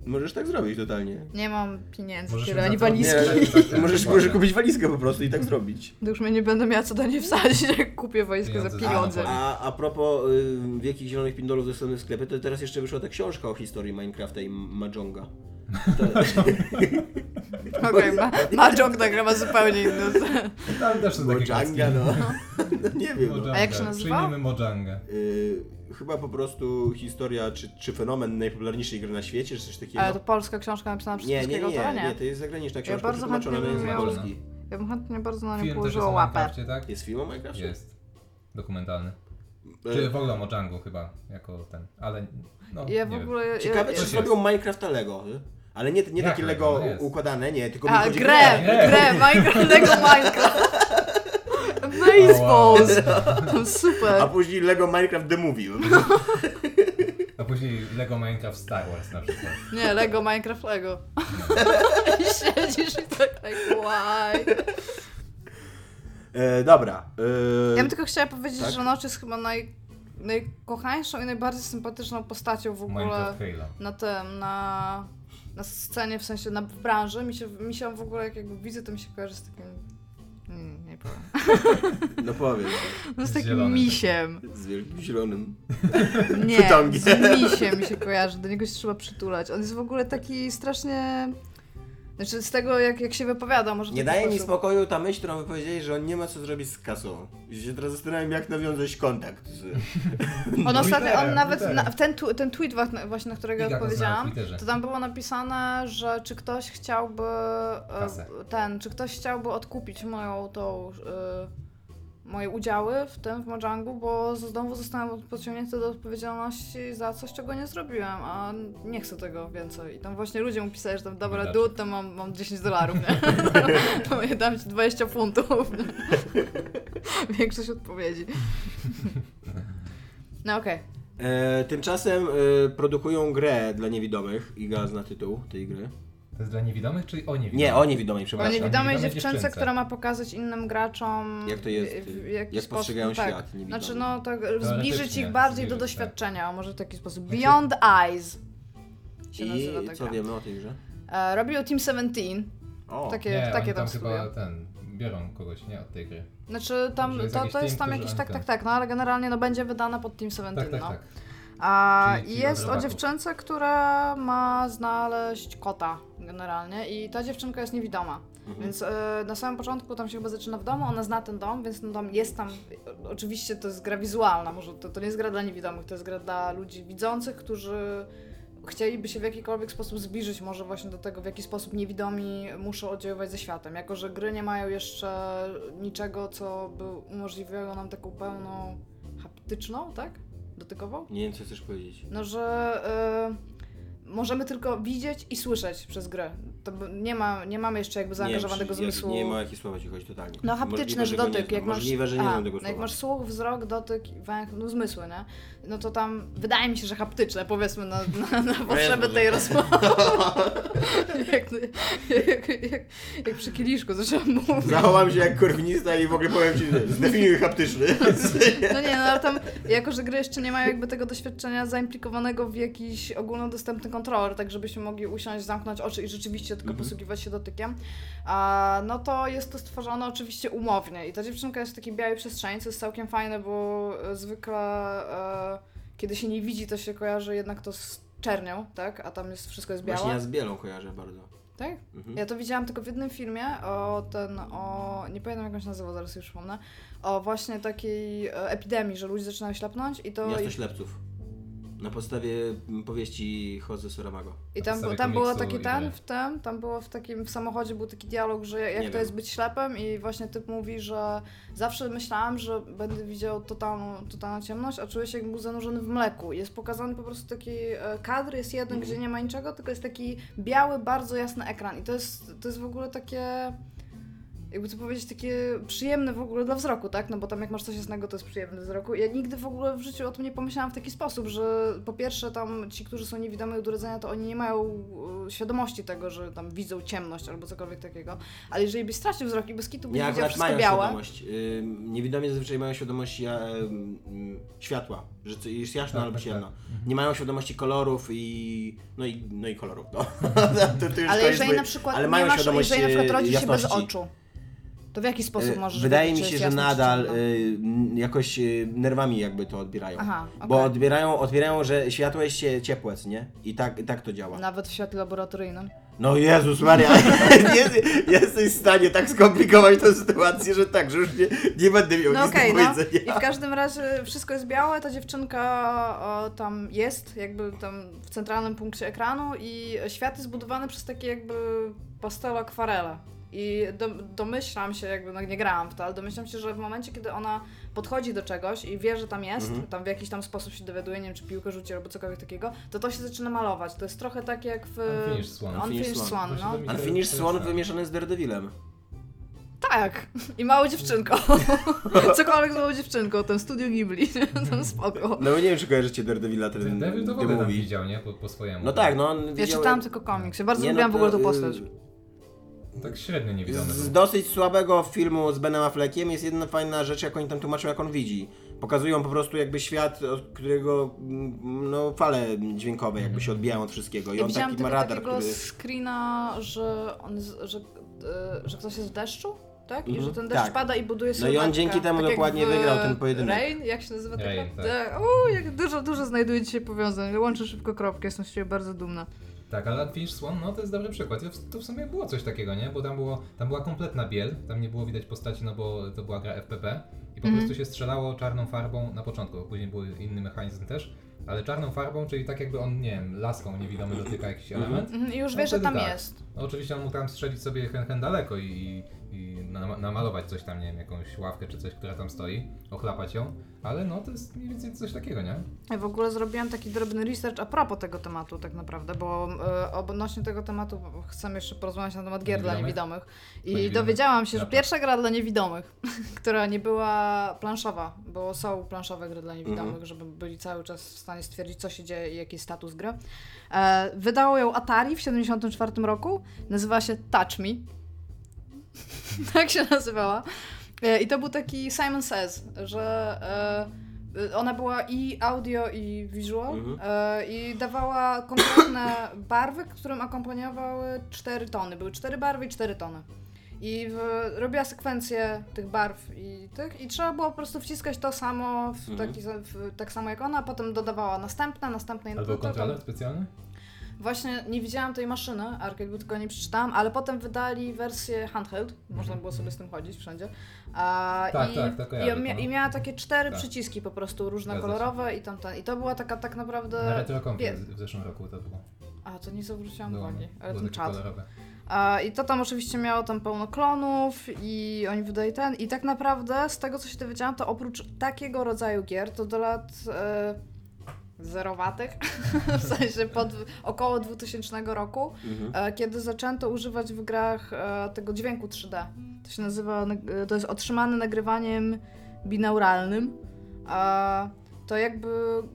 Możesz tak zrobić totalnie. Nie mam pieniędzy, Możesz tyle, mi ani walizki. Nie, Tak, możesz, możesz kupić walizkę po prostu i tak zrobić. To już mnie nie będę miała co do niej wsadzić, jak kupię walizkę za Pieniądze za pieniądze. A, a propos y, wielkich zielonych pindolów dostępnych w sklepie, to teraz jeszcze wyszła ta książka o historii Minecrafta i Majonga. Okej, ma, Mahjong nagrywa zupełnie inny. Tam też są Mojanga, no. no. Nie wiem. No. Mojanga. A jak się nazywa? Przyjmijmy Mojangę. Y, chyba po prostu historia, czy, czy fenomen najpopularniejszej gry na świecie, czy coś takiego. Ale to polska książka napisana przez Nie, nie, polskiego nie, autora? nie, to jest zagraniczna książka, bardzo przetłumaczona na polski. Ja bym chętnie bardzo na nią Film też jest położyła łapę. Tak? Jest film o Minecrafcie? Jest. Dokumentalny. E, Czy w ogóle o Mojangu chyba, jako ten, ale no, Ja nie w wiem. ogóle... Ciekawe, ja, czy Coś zrobią Minecrafta Lego, y? Ale nie, nie Jak takie Lego? Lego jest. układane, nie, tylko mi A, chodzi grę, Nie. grę, Minecraft, Lego Minecraft. Super. A później Lego Minecraft The Movie. A później Lego Minecraft Star Wars na przykład. Nie, Lego, Minecraft, Lego. I siedzisz i tak, tak, why? E, dobra. E, Ja bym tylko chciała powiedzieć, tak? że Notch jest chyba naj, najkochańszą i najbardziej sympatyczną postacią w ogóle Minecraft Halo. na tym, na, na scenie, w sensie na, w branży. Mi się, mi się w ogóle, jak jakby widzę, to mi się kojarzy z takim... Mm, nie powiem. No powiem. No z takim zielonym misiem. Z wielkim zielonym. Nie, z misiem mi się kojarzy, do niego się trzeba przytulać. On jest w ogóle taki strasznie... Znaczy z tego, jak, jak się wypowiada, może w Nie taki daje mi sposób. spokoju ta myśl, którą wypowiedzieli, że on nie ma co zrobić z kasą. I się teraz zastanawiam, jak nawiązać kontakt z... On ostatnio, on Twitterem, nawet, Twitterem. na, ten, tu- ten tweet wa- właśnie, na którego go na odpowiedziałam, Twitterze. to tam było napisane, że czy ktoś chciałby e, Kasę. ten, czy ktoś chciałby odkupić moją tą, e, moje udziały w tym, w Mojangu, bo z- znowu zostałam podciągnięta do odpowiedzialności za coś, czego nie zrobiłem, a nie chcę tego więcej. I tam właśnie ludzie mu pisali, że tam dobra, Biedaczek. dude, to mam, mam 10 dolarów, nie? to ja dam ci 20 funtów. Większość odpowiedzi. No okej. E, tymczasem e, produkują grę dla niewidomych. Iga zna tytuł tej gry. To jest dla niewidomych, czy o niewidomych? Nie, o niewidomej, O przepraszam. niewidomej niewidomej dziewczynce, dziewczynce. która ma pokazać innym graczom. Jak to jest, w- w jaki jak sposób- postrzegają tak. świat niewidomi. Znaczy, no tak, zbliżyć Teoretycznie ich bardziej do zbliżyć, tak. doświadczenia, może w taki sposób. Znaczy- Beyond Eyes się I nazywa ta co gra. wiemy o tej grze? E, robił Team 17, O, takie, Nie, takie oni tam tam chyba ten, biorą kogoś, nie, od tej gry. Znaczy, tam, Że jest to, jakiś to jest team, tam którzy jakiś, oni tak, ten- tak, tak, no ale generalnie no będzie wydana pod Team 17, Tak, tak, no. tak. A, Czyli- I czyli jest o robaków. dziewczynce, która ma znaleźć kota generalnie i ta dziewczynka jest niewidoma. Mhm. Więc e, na samym początku tam się chyba zaczyna w domu, ona zna ten dom, więc ten dom jest tam. Oczywiście to jest gra wizualna, może to, to nie jest gra dla niewidomych, to jest gra dla ludzi widzących, którzy chcieliby się w jakikolwiek sposób zbliżyć może właśnie do tego, w jaki sposób niewidomi muszą oddziaływać ze światem. Jako, że gry nie mają jeszcze niczego, co by umożliwiało nam taką pełną haptyczną, tak? Dotykową? Nie wiem, co chcesz powiedzieć. No, że y, możemy tylko widzieć i słyszeć przez grę. To nie, ma, nie mamy jeszcze jakby zaangażowanego nie, zmysłu. Nie, o jakie słowa ci chodzi totalnie. No Możliwe, haptyczny, że dotyk, jak masz, Możliwe, że nie a, tego no jak słowa. masz słuch, wzrok, dotyk, węch, no zmysły, nie? No to tam wydaje mi się, że haptyczne, powiedzmy na, na, na potrzeby może. tej rozmowy. jak, jak, jak, jak przy kieliszku zaczęłam mówić. Zachowam się jak korwinista i w ogóle powiem ci, że zdefiniuj haptyczny. No nie, no ale tam, jako że gry jeszcze nie mają jakby tego doświadczenia zaimplikowanego w jakiś ogólnodostępny kontroler, tak żebyśmy mogli usiąść, zamknąć oczy i rzeczywiście tylko Mhm. posługiwać się dotykiem, a, no to jest to stworzone oczywiście umownie. I ta dziewczynka jest w takiej białej przestrzeni, co jest całkiem fajne, bo e, zwykle e, kiedy się nie widzi, to się kojarzy jednak to z czernią, tak? A tam jest wszystko jest białe. Właśnie ja z bielą kojarzę bardzo. Tak? Mhm. Ja to widziałam tylko w jednym filmie o ten, o, nie pamiętam jak on się nazywał, zaraz już przypomnę, o właśnie takiej e, epidemii, że ludzie zaczynają ślepnąć i to... Miasto Ślepców. Na podstawie powieści Jose Saramago. i tam, tam było taki i ten, w tym, tam było w takim w samochodzie był taki dialog, że jak Nie to wiem. jest być ślepym i właśnie typ mówi, że zawsze myślałam, że będę widział totalną, totalną ciemność, a czuję się jakby był zanurzony w mleku. Jest pokazany po prostu taki e, kadr, jest jeden, Mhm. gdzie nie ma niczego, tylko jest taki biały, bardzo jasny ekran i to jest, to jest w ogóle takie jakby to powiedzieć, takie przyjemne w ogóle dla wzroku, tak? No bo tam jak masz coś jasnego, to jest przyjemne dla wzroku. Ja nigdy w ogóle w życiu o tym nie pomyślałam w taki sposób, że po pierwsze tam ci, którzy są niewidomi od urodzenia, to oni nie mają e, świadomości tego, że tam widzą ciemność albo cokolwiek takiego. Ale jeżeli byś stracił wzrok i bez kitu byś Nie, widział wszystko mają białe, świadomość. Ym, Niewidomi zazwyczaj mają świadomość ja, ym, światła, że jest jasno Tak, albo tak, ciemno. tak. Nie mają świadomości kolorów i... No i, no i kolorów, no. to, to już ale to jest jeżeli na przykład ale nie mają masz, świadomość jeżeli na przykład e, rodzisz się bez oczu, to w jaki sposób E, możesz Wydaje mi się, że nadal y, m, jakoś y, nerwami jakby to odbierają. Aha, Bo okej. odbierają, odbierają, że światło jest cie- ciepłe, co nie? I tak, i tak to działa. Nawet w świetle laboratoryjnym. No Jezus Maria, jest, jesteś w stanie tak skomplikować tę sytuację, że tak, że już nie, nie będę miał No nic okej, do no. powiedzenia. I w każdym razie wszystko jest białe, ta dziewczynka o, tam jest, jakby tam w centralnym punkcie ekranu i świat jest zbudowany przez takie jakby pastel akwarele. I do, domyślam się, jakby, no nie grałam w to, ale domyślam się, że w momencie, kiedy ona podchodzi do czegoś i wie, że tam jest, Mhm. tam w jakiś tam sposób się dowiaduje, nie wiem, czy piłkę rzuci albo cokolwiek takiego, to to się zaczyna malować. To jest trochę tak jak w... Unfinished Swan. Unfinished Unfinished Swan, no. Unfinished Swan wymieszany z Daredevilem. Tak! I małą dziewczynką. Cokolwiek z małą dziewczynką, ten studio Ghibli, tam spoko. No bo nie wiem, czy kojarzycie Daredevila, ten Devil to w ogóle widział, nie? Po, po swojemu. No tak, no on Ja widział... czytałam tylko komiks, ja bardzo Nie, no lubiłam w to, ogóle tą y, postać. Tak średnio niewidomy Z dosyć słabego filmu z Benem Affleckiem jest jedna fajna rzecz, jak oni tam tłumaczą, jak on widzi. Pokazują po prostu jakby świat, od którego mm, no, fale dźwiękowe jakby się odbijają od wszystkiego. I Ja on taki ma radar, takiego który... screena, że, on, że, e, że ktoś jest w deszczu, tak? I Mhm, że ten deszcz tak. pada i buduje No i on dzięki temu tak dokładnie wygrał ten pojedynek. Rain? Jak się nazywa Rain, taka? tak. O, jak dużo, dużo znajduję dzisiaj powiązań. Łączę szybko kropkę, jestem z ciebie bardzo dumna. Tak, ale Unfinished Swan, no to jest dobry przykład. To w- sumie było coś takiego, nie? Bo tam, było, tam była kompletna biel, tam nie było widać postaci, no bo to była gra FPP i po Mhm. prostu się strzelało czarną farbą na początku, później był inny mechanizm też, ale czarną farbą, czyli tak jakby on, nie wiem, laską niewidomy dotyka jakiś element. I już No wiesz, że tam tak. jest. No oczywiście on mógł tam strzelić sobie hen, hen daleko i, i nam- namalować coś tam, nie wiem, jakąś ławkę czy coś, która tam stoi, ochlapać ją, ale no to jest mniej więcej coś takiego, nie? Ja w ogóle zrobiłam taki drobny research a propos tego tematu tak naprawdę, bo e, odnośnie tego tematu chcę jeszcze porozmawiać na temat gier dla Niewidomych? I niewidomych? dowiedziałam się, że Dobra. pierwsza gra dla niewidomych, która nie była planszowa, bo są planszowe gry dla niewidomych, Mhm. żeby byli cały czas w stanie stwierdzić, co się dzieje i jaki jest status gry. E, wydało ją Atari w 74 roku, nazywała się Touch Me. tak się nazywała. E, I to był taki Simon Says, że e, ona była i audio, i visual Mhm. e, i dawała konkretne barwy, którym akompaniowały cztery tony. Były cztery barwy i cztery tony. I w, robiła sekwencję tych barw i tych i trzeba było po prostu wciskać to samo, w Mhm. taki, w, tak samo jak ona, a potem dodawała następne, następne. Albo kontroler specjalny? Właśnie nie widziałam tej maszyny arcade, bo tylko nie przeczytałam, ale potem wydali wersję handheld, można było sobie z tym chodzić wszędzie. A, Tak, i, tak, to i, mia-. I miała takie cztery Tak. przyciski po prostu, różne Zgadza się. kolorowe i tamten. I to była taka tak naprawdę... Na Retrocompie pie- w zeszłym roku to było. A, to nie zwróciłam uwagi, ale ten czat. kolorowe. I to tam oczywiście miało tam pełno klonów i oni wydali ten. I tak naprawdę z tego co się dowiedziałam, to oprócz takiego rodzaju gier, to do lat e, zerowatych, w sensie pod około 2000 roku, Mhm. e, kiedy zaczęto używać w grach e, tego dźwięku 3D. To się nazywa, e, to jest otrzymane nagrywaniem binauralnym. To jakby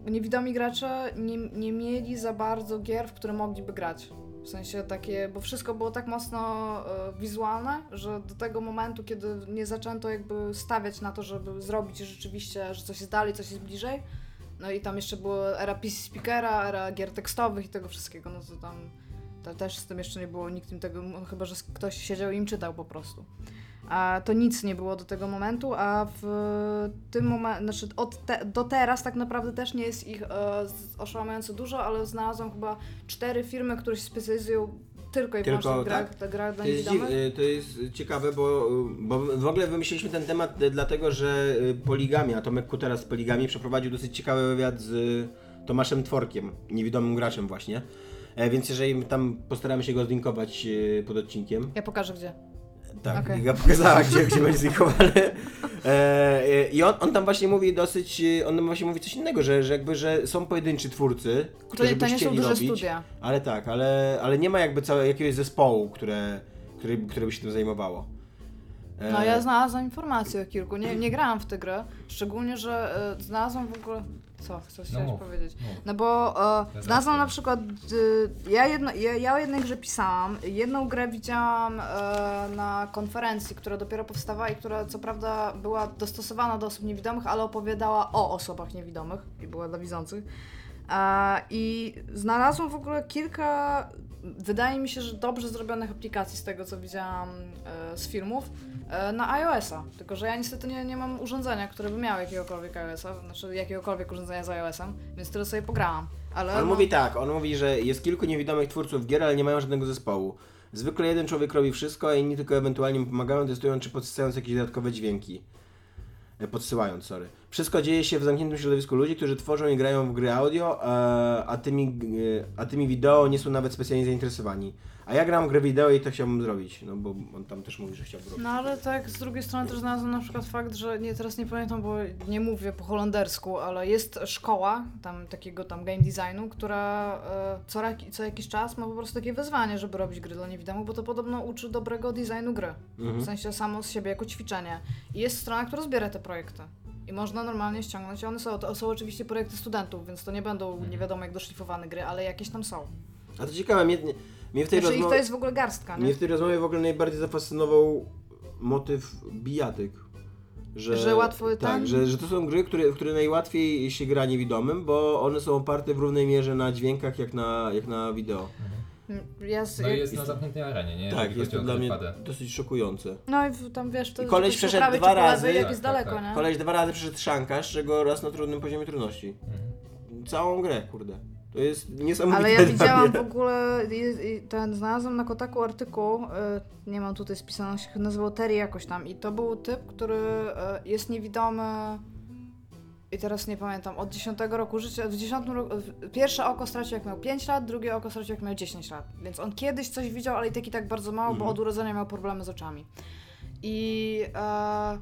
niewidomi gracze nie, nie mieli za bardzo gier, w które mogliby grać. W sensie takie, bo wszystko było tak mocno e, wizualne, że do tego momentu, kiedy nie zaczęto jakby stawiać na to, żeby zrobić rzeczywiście, że coś jest dalej, coś jest bliżej, no i tam jeszcze było era PC Speakera, era gier tekstowych i tego wszystkiego, no to tam to też z tym jeszcze nie było, nikt im tego, no chyba, że ktoś siedział i im czytał po prostu. A to nic nie było do tego momentu, a w tym momencie, znaczy od te, do teraz tak naprawdę też nie jest ich e, oszałamiająco dużo, ale znalazłam chyba cztery firmy, które się specjalizują tylko i Tylko, wyłącznie w grach, tak? grach dla To jest, y, to jest ciekawe, bo, bo w ogóle wymyśliliśmy ten temat y, dlatego, że y, Poligamia, Tomek Kutera z Poligami przeprowadził dosyć ciekawy wywiad z y, Tomaszem Tworkiem, niewidomym graczem właśnie. E, Więc jeżeli tam postaramy się go zlinkować y, pod odcinkiem. Ja pokażę gdzie. Tak, Okej. ja pokazała, gdzie, gdzie będzie zlinkowany. E, e, I on, on tam właśnie mówi dosyć, on tam właśnie mówi coś innego, że, że jakby, że są pojedynczy twórcy, To, którzy by to nie są chcieli robić. studia. Ale tak, ale, ale nie ma jakby całego jakiegoś zespołu, które, które, które by się tym zajmowało. E, No ja znalazłam informacje o kilku, nie, nie grałam w tę grę, szczególnie, że e, znalazłam w ogóle... Co, chcesz No mów, powiedzieć? mów. No bo e, znalazłam na przykład, y, ja, jedno, ja, ja o jednej grze pisałam, jedną grę widziałam e, na konferencji, która dopiero powstawała i która co prawda była dostosowana do osób niewidomych, ale opowiadała o osobach niewidomych i była dla widzących. E, I znalazłam w ogóle kilka, wydaje mi się, że dobrze zrobionych aplikacji z tego, co widziałam e, z filmów e, na iOS-a. Tylko, że ja niestety nie, nie mam urządzenia, które by miało jakiegokolwiek iOS-a, znaczy jakiegokolwiek urządzenia z iOS-em, więc tyle sobie pograłam. Ale On no, mówi tak, on mówi, że jest kilku niewidomych twórców gier, ale nie mają żadnego zespołu. Zwykle jeden człowiek robi wszystko, a inni tylko ewentualnie mu pomagają, testują czy podsyłając jakieś dodatkowe dźwięki. E, Podsyłając, sorry. Wszystko dzieje się w zamkniętym środowisku ludzi, którzy tworzą i grają w gry audio, e, a tymi, e, a tymi wideo nie są nawet specjalnie zainteresowani. A ja gram grę wideo i to chciałbym zrobić, no bo on tam też mówi, że chciałby robić. No ale tak z drugiej strony też znalazłam na przykład fakt, że nie, teraz nie pamiętam, bo nie mówię po holendersku, ale jest szkoła tam takiego tam game designu, która e, co, co jakiś czas ma po prostu takie wyzwanie, żeby robić gry dla niewidomych, bo to podobno uczy dobrego designu gry. Mhm. W sensie samo z siebie jako ćwiczenie. I jest strona, która zbiera te projekty. I można normalnie ściągnąć. One są, to są oczywiście projekty studentów, więc to nie będą nie wiadomo jak doszlifowane gry, ale jakieś tam są. A to ciekawe, mnie, mnie w tej Znaczy ich to rozmowie... jest w ogóle garstka, nie? Mnie w tej rozmowie w ogóle najbardziej zafascynował motyw bijatyk. Że, Że łatwo tak, że, że to są gry, które, w które najłatwiej się gra niewidomym, bo one są oparte w równej mierze na dźwiękach jak na, jak na wideo. Ja z, No i jak- jest na zamkniętej arenie, nie? tak, jest to dla mnie dosyć szokujące. No i tam wiesz, to I koleś jest przeszedł dwa razy. jak Tak, jest tak, daleko, tak. nie? Koleś dwa razy przyszedł szankarz, czego raz na trudnym poziomie trudności. Mhm. Całą grę, kurde. To jest niesamowite Ale ja widziałam w ogóle, ten, znalazłam na Kotaku artykuł, y, nie mam tutaj spisane, on się nazywał Terry jakoś tam i to był typ, który y, jest niewidomy i teraz nie pamiętam, od 10 roku życia, w 10 roku, pierwsze oko stracił jak miał 5 lat, drugie oko stracił jak miał 10 lat, więc on kiedyś coś widział, ale i tak i tak bardzo mało, bo Mhm. od urodzenia miał problemy z oczami. I e,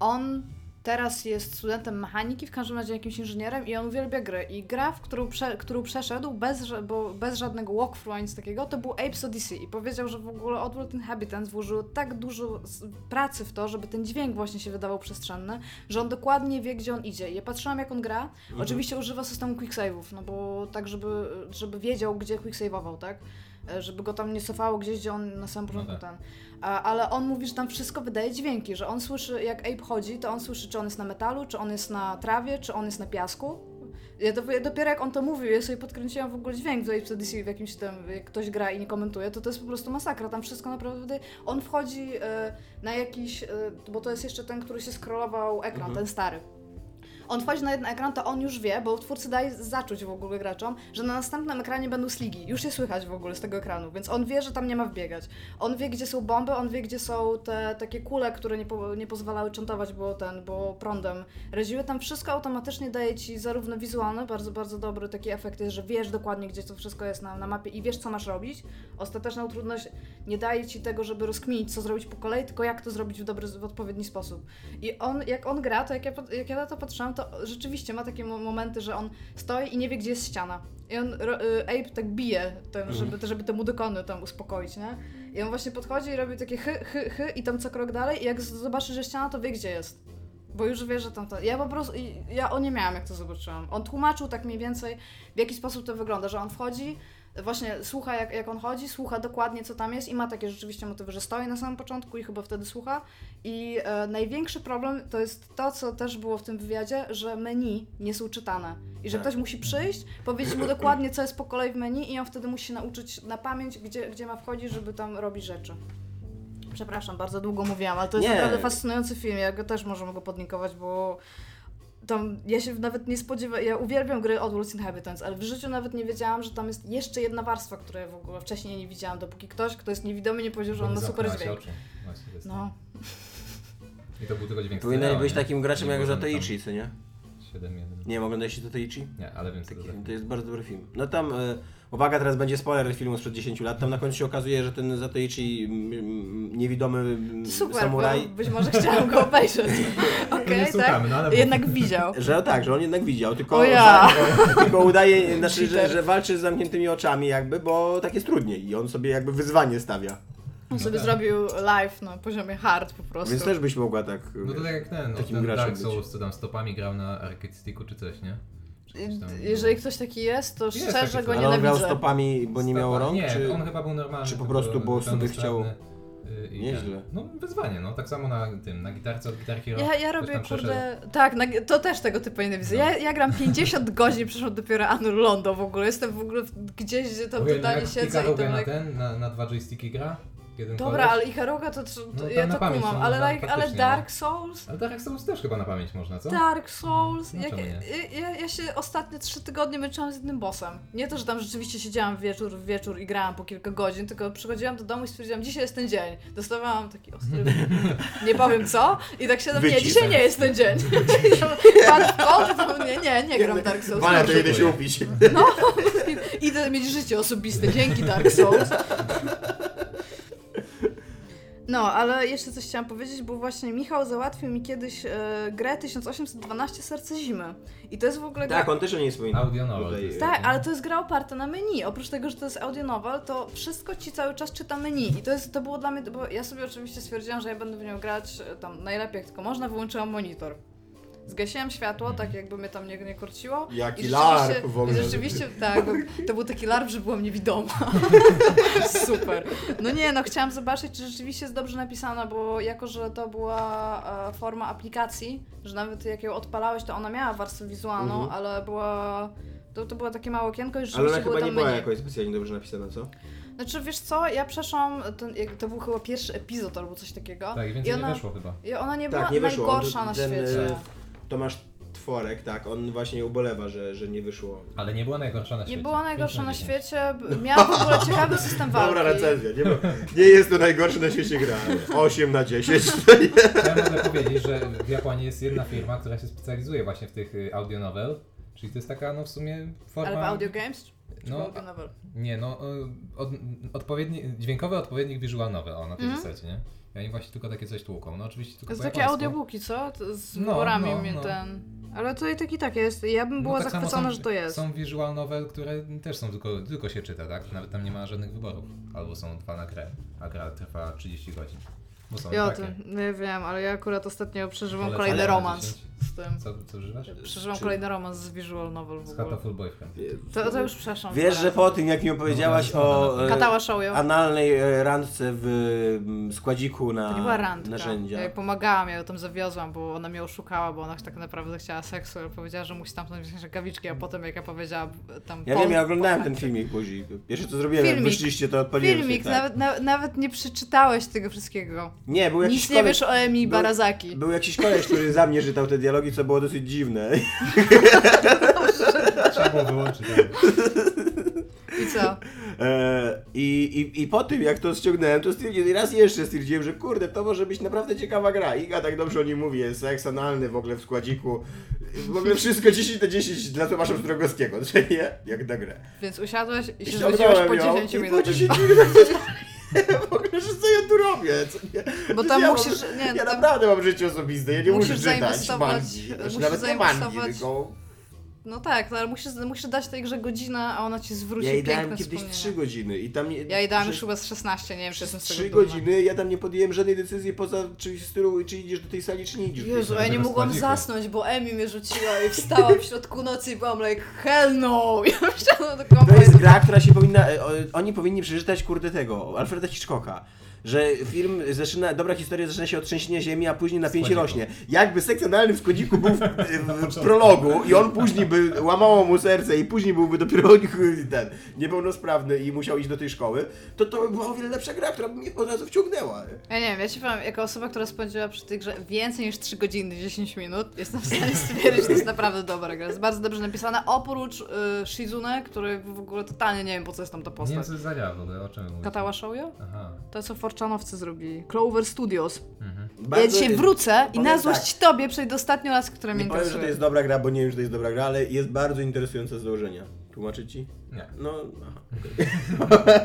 on teraz jest studentem mechaniki, w każdym razie jakimś inżynierem i on uwielbia gry. I gra, w którą, prze, którą przeszedł bez, bo bez żadnego walkthrough nic takiego, to był Apes Odyssey. I powiedział, że w ogóle Oddworld Inhabitants włożył tak dużo pracy w to, żeby ten dźwięk właśnie się wydawał przestrzenny, że on dokładnie wie, gdzie on idzie. I ja patrzyłam, jak on gra. Oczywiście używa systemu quicksave'ów, no bo tak, żeby, żeby wiedział, gdzie quicksave'ował, tak? E, Żeby go tam nie cofało gdzieś, gdzie on na samym początku tak. ten. A, ale on mówi, że tam wszystko wydaje dźwięki, że on słyszy, jak Ape chodzi, to on słyszy, czy on jest na metalu, czy on jest na trawie, czy on jest na piasku. Ja to, ja dopiero jak on to mówił, ja sobie podkręciłam w ogóle dźwięk Ape Odyssey w jakimś tam, jak ktoś gra i nie komentuje, to to jest po prostu masakra, tam wszystko naprawdę wydaje. On wchodzi e, na jakiś, e, bo to jest jeszcze ten, który się scrollował ekran, Mhm. ten stary. On wchodzi na jeden ekran, to on już wie, bo twórcy daje zaczuć w ogóle graczom, że na następnym ekranie będą sligi. Już je słychać w ogóle z tego ekranu, więc on wie, że tam nie ma wbiegać. On wie, gdzie są bomby, on wie, gdzie są te takie kule, które nie, po, nie pozwalały czantować, bo ten, bo prądem reziły. Tam wszystko automatycznie daje ci zarówno wizualny, bardzo, bardzo dobry taki efekt jest, że wiesz dokładnie, gdzie to wszystko jest na, na mapie i wiesz, co masz robić. Ostateczną trudność nie daje ci tego, żeby rozkminić, co zrobić po kolei, tylko jak to zrobić w dobry, w odpowiedni sposób. I on, jak on gra, to jak ja, jak ja na to patrzyłam, to rzeczywiście ma takie mo- momenty, że on stoi i nie wie, gdzie jest ściana. I on, y, Abe tak bije, ten, żeby, żeby te mudokony tam uspokoić, nie? I on właśnie podchodzi i robi takie hy, hy, hy i tam co krok dalej i jak zobaczy, że ściana, to wie, gdzie jest. Bo już wie, że tam to. Ja po prostu. Ja o nie miałam, jak to zobaczyłam. On tłumaczył tak mniej więcej, w jaki sposób to wygląda, że on wchodzi, właśnie słucha, jak, jak on chodzi, słucha dokładnie, co tam jest i ma takie rzeczywiście motywy, że stoi na samym początku i chyba wtedy słucha. I e, największy problem to jest to, co też było w tym wywiadzie, że menu nie są czytane. I że Tak. ktoś musi przyjść, powiedzieć mu dokładnie, co jest po kolei w menu, i on wtedy musi się nauczyć na pamięć, gdzie, gdzie ma wchodzić, żeby tam robić rzeczy. Przepraszam, bardzo długo mówiłam, ale to jest Nie. naprawdę fascynujący film. Ja go też możemy go podlinkować, bo tam ja się nawet nie spodziewałam. Ja uwielbiam gry Oddworld Inhabitants, ale w życiu nawet nie wiedziałam, że tam jest jeszcze jedna warstwa, której w ogóle wcześniej nie widziałam, dopóki ktoś, kto jest niewidomy, nie powiedział, że on ma super dźwięk. oczy. Właśnie, to jest No. I to był tylko dźwięk Powinien być nie? takim graczem Nie jak Zatoichi, co nie? 7-1. Nie wiem, oglądaliście Zatoichi? Nie, ale wiem co to za To jest bardzo dobry film. No tam, e, uwaga, teraz będzie spoiler filmu sprzed 10 lat. Tam na końcu się okazuje, że ten Zatoichi mm, mm, niewidomy mm, Super, samuraj, bo być może chciałam go obejrzeć. Okej, nie tak? no ale- Jednak widział. że tak, że on jednak widział, tylko, O ja. za- tylko udaje, znaczy, że, że walczy z zamkniętymi oczami jakby, bo tak jest trudniej i on sobie jakby wyzwanie stawia. On sobie tak. zrobił live na poziomie hard po prostu. Więc też byś mogła tak... No to tak jak ten, Takim ten graczem Dark być. Souls, co tam stopami grał na arcade sticku czy coś, nie? Coś tam Jeżeli ktoś taki jest, to Jest szczerze taki go. Ale on grał nienawidzę. stopami, bo nie Stopa- miał rąk, Nie, czy... on chyba był normalny. czy po tylko prostu, bo sobie pełnosprawny, y, i Nieźle. ten- No wyzwanie, no tak samo na tym, na gitarce od gitarki rock. Ja, ja ktoś robię, tam przeszedł. kurde, tak, na, to też tego typu nienawidzę. Ja, ja gram 50 godzin, przeszłam dopiero Anul Londo w ogóle. Jestem w ogóle w- gdzieś, gdzie tam Ojej, no totalnie jak siedzę i Ikarugę tam na like... ten, na, na dwa joysticki gra? Jeden Dobra, koleś. ale Ikaruga to, to, No, ja to pamięć kumam, to ale, like, ale Dark Souls... Ale Dark Souls też chyba na pamięć można, co? Dark Souls. No jak, ja, ja się ostatnie trzy tygodnie męczyłam z jednym bossem. Nie to, że tam rzeczywiście siedziałam w wieczór w wieczór i grałam po kilka godzin, tylko przychodziłam do domu i stwierdziłam, dzisiaj jest ten dzień. Dostawałam taki ostry, nie powiem co, i tak siadam, nie, Wycisk. dzisiaj nie jest ten dzień. Pan w nie, nie, nie gram w Dark Souls. Pane, to jedę się upić. No, idę mieć życie osobiste dzięki Dark Souls. No, ale jeszcze coś chciałam powiedzieć, bo właśnie Michał załatwił mi kiedyś e, grę 1812 Serce Zimy. I to jest w ogóle gra... Tak, on też o niej wspominał. Audio novel. Tak, ale to jest gra oparta na menu. Oprócz tego, że to jest audio novel, to wszystko ci cały czas czyta menu. I to, jest, to było dla mnie, bo ja sobie oczywiście stwierdziłam, że ja będę w nią grać e, tam najlepiej jak tylko można, wyłączyłam monitor. Zgasiłam światło, tak jakby mnie tam nie, nie korciło. Jaki I larp w ogóle. I rzeczywiście, tak, to był taki larp, że byłam niewidoma. Super. No nie, no chciałam zobaczyć, czy rzeczywiście jest dobrze napisana, bo jako, że to była e, forma aplikacji, że nawet jak ją odpalałeś, to ona miała warstwę wizualną, Mhm. ale była... To, to było takie małe okienko i Ale rzeczywiście ona było chyba nie była menu. jakoś specjalnie dobrze napisana, co? Znaczy, wiesz co, ja przeszłam, ten, to był chyba pierwszy epizod albo coś takiego. Tak, I więcej ona, nie weszło chyba. I ona nie Tak, była nie wyszło. On- najgorsza na ten, świecie. Tomasz Tworek, tak, on właśnie ubolewa, że, że nie wyszło. Ale nie była najgorsza na Nie świecie. była najgorsza Pięć na 10. świecie, miała w ogóle ciekawy system walki. Dobra recenzja, nie, ma- nie jest to najgorszy na świecie gra. 8 na 10. Ja mogę powiedzieć, że w Japonii jest jedna firma, która się specjalizuje właśnie w tych y, audio novel. Czyli to jest taka, no w sumie forma... Ale w audio games? Czy No, w audio novel? Nie, no y, od, odpowiedni, dźwiękowy odpowiednik visual novel, o na tej Mhm. zasadzie, nie? I oni właśnie tylko takie coś tłuką. No oczywiście tylko To jest po takie japońsku. audiobooki, co? To Z No, wyborami no, mnie no. ten... Ale to i tak i tak jest. Ja bym No była tak samo zachwycona, są- że to jest. Są visual novel, które też są tylko, tylko się czyta, tak? Nawet tam nie ma żadnych wyborów. Albo są dwa na grę, a gra trwa 30 godzin. Bo są Ja o takie. tym nie wiem, ale ja akurat ostatnio przeżywam Polecam kolejny na romans 10. z tym. Co, co używasz? Przeżywam Czy- kolejny romans z visual novel w Z ogóle. Hatoful Boyfriend. To, to już przeszłam. Wiesz, że po tym, jak mi opowiedziałaś o e, Katała Shoujo. analnej e, randce w składziku na To nie była randka. narzędzia. Ja jej pomagałam, ja ją tam zawiozłam, bo ona mnie oszukała, bo ona tak naprawdę chciała seksu, ale powiedziała, że musi tamtąd wziąć rękawiczki, a potem jak ja powiedziałam tam... Ja pol- wiem, ja oglądałem ten filmik później. Pierwsze co zrobiłem, jak Filmik. wyszliście, to odpaliłem Filmik, się, tak. nawet, na, nawet nie przeczytałeś tego wszystkiego. Nie, był jakiś Nic nie koleś, wiesz o Emi był- Barazaki. Był jakiś koleś, który za mnie czytał te dialogi, co było dosyć dziwne. Trzeba było wyłączyć. ale- I co? E, i, i, I po tym, jak to ściągnąłem, to stwierdziłem, i raz jeszcze stwierdziłem, że kurde, to może być naprawdę ciekawa gra. Iga tak dobrze o nim mówi, jest seks analny w ogóle w składziku. W ogóle wszystko 10 na 10 dla Tomasza Strogowskiego, że nie? Jak na grę. Więc usiadłeś i I się ściągnąłem po ją 10 i po minutach. 10 minutach w ogóle, że co ja tu robię? Bo tam ja musisz- Mam, nie, ja tam- naprawdę mam życie osobiste, ja nie musisz muszę czytać mangi. Znaczy, musisz nawet nie mangi, tylko... No tak, no ale musisz, musisz dać tej grze godzinę, a ona ci zwróci Ja jej dałem kiedyś wspomnienia. 3 godziny i tam nie... Ja jej dałem że- już chyba z 16, nie wiem, czy jestem z tego 3 dumna. godziny, ja tam nie podjąłem żadnej decyzji poza czymś w stylu, czy idziesz do tej sali, czy nie idziesz Jezu, sali. ja nie mogłam zasnąć, bo Emi mnie rzuciła i wstałam w środku nocy i byłam like, hell no! Ja myślałam do To jest gra, która się powinna. e, Oni powinni przeczytać kurde tego, Alfreda Hitchcocka. Że film zaczyna, dobra historia zaczyna się od trzęsienia ziemi, a później napięcie rośnie. Jakby sekcjonalny w składziku był w, w, w prologu i on później by łamało mu serce i później byłby dopiero ten niepełnosprawny i musiał iść do tej szkoły, to to by była o wiele lepsza gra, która by mnie od razu wciągnęła. Ja nie wiem, ja ci powiem, jako osoba, która spędziła przy tej grze więcej niż 3 godziny, 10 minut, jestem w stanie stwierdzić, że to jest naprawdę dobra gra. Jest bardzo dobrze napisana, oprócz y, Shizune, który w ogóle totalnie nie wiem, po co jest tam ta Nie postać. wiem, co jest za ogóle, o czym mówisz. Katała Shoujo? Aha. To, co Forczanowcy zrobili. Clover Studios. Mhm. ja Bardzo- dzisiaj wrócę i powiem na złość tobie przejdę ostatni raz, które mnie Nie powiem, że to interesuje. jest dobra gra, bo nie wiem, że to jest dobra gra, ale jest bardzo interesujące z założenia. Tłumaczyć ci? Nie. No, aha, okej.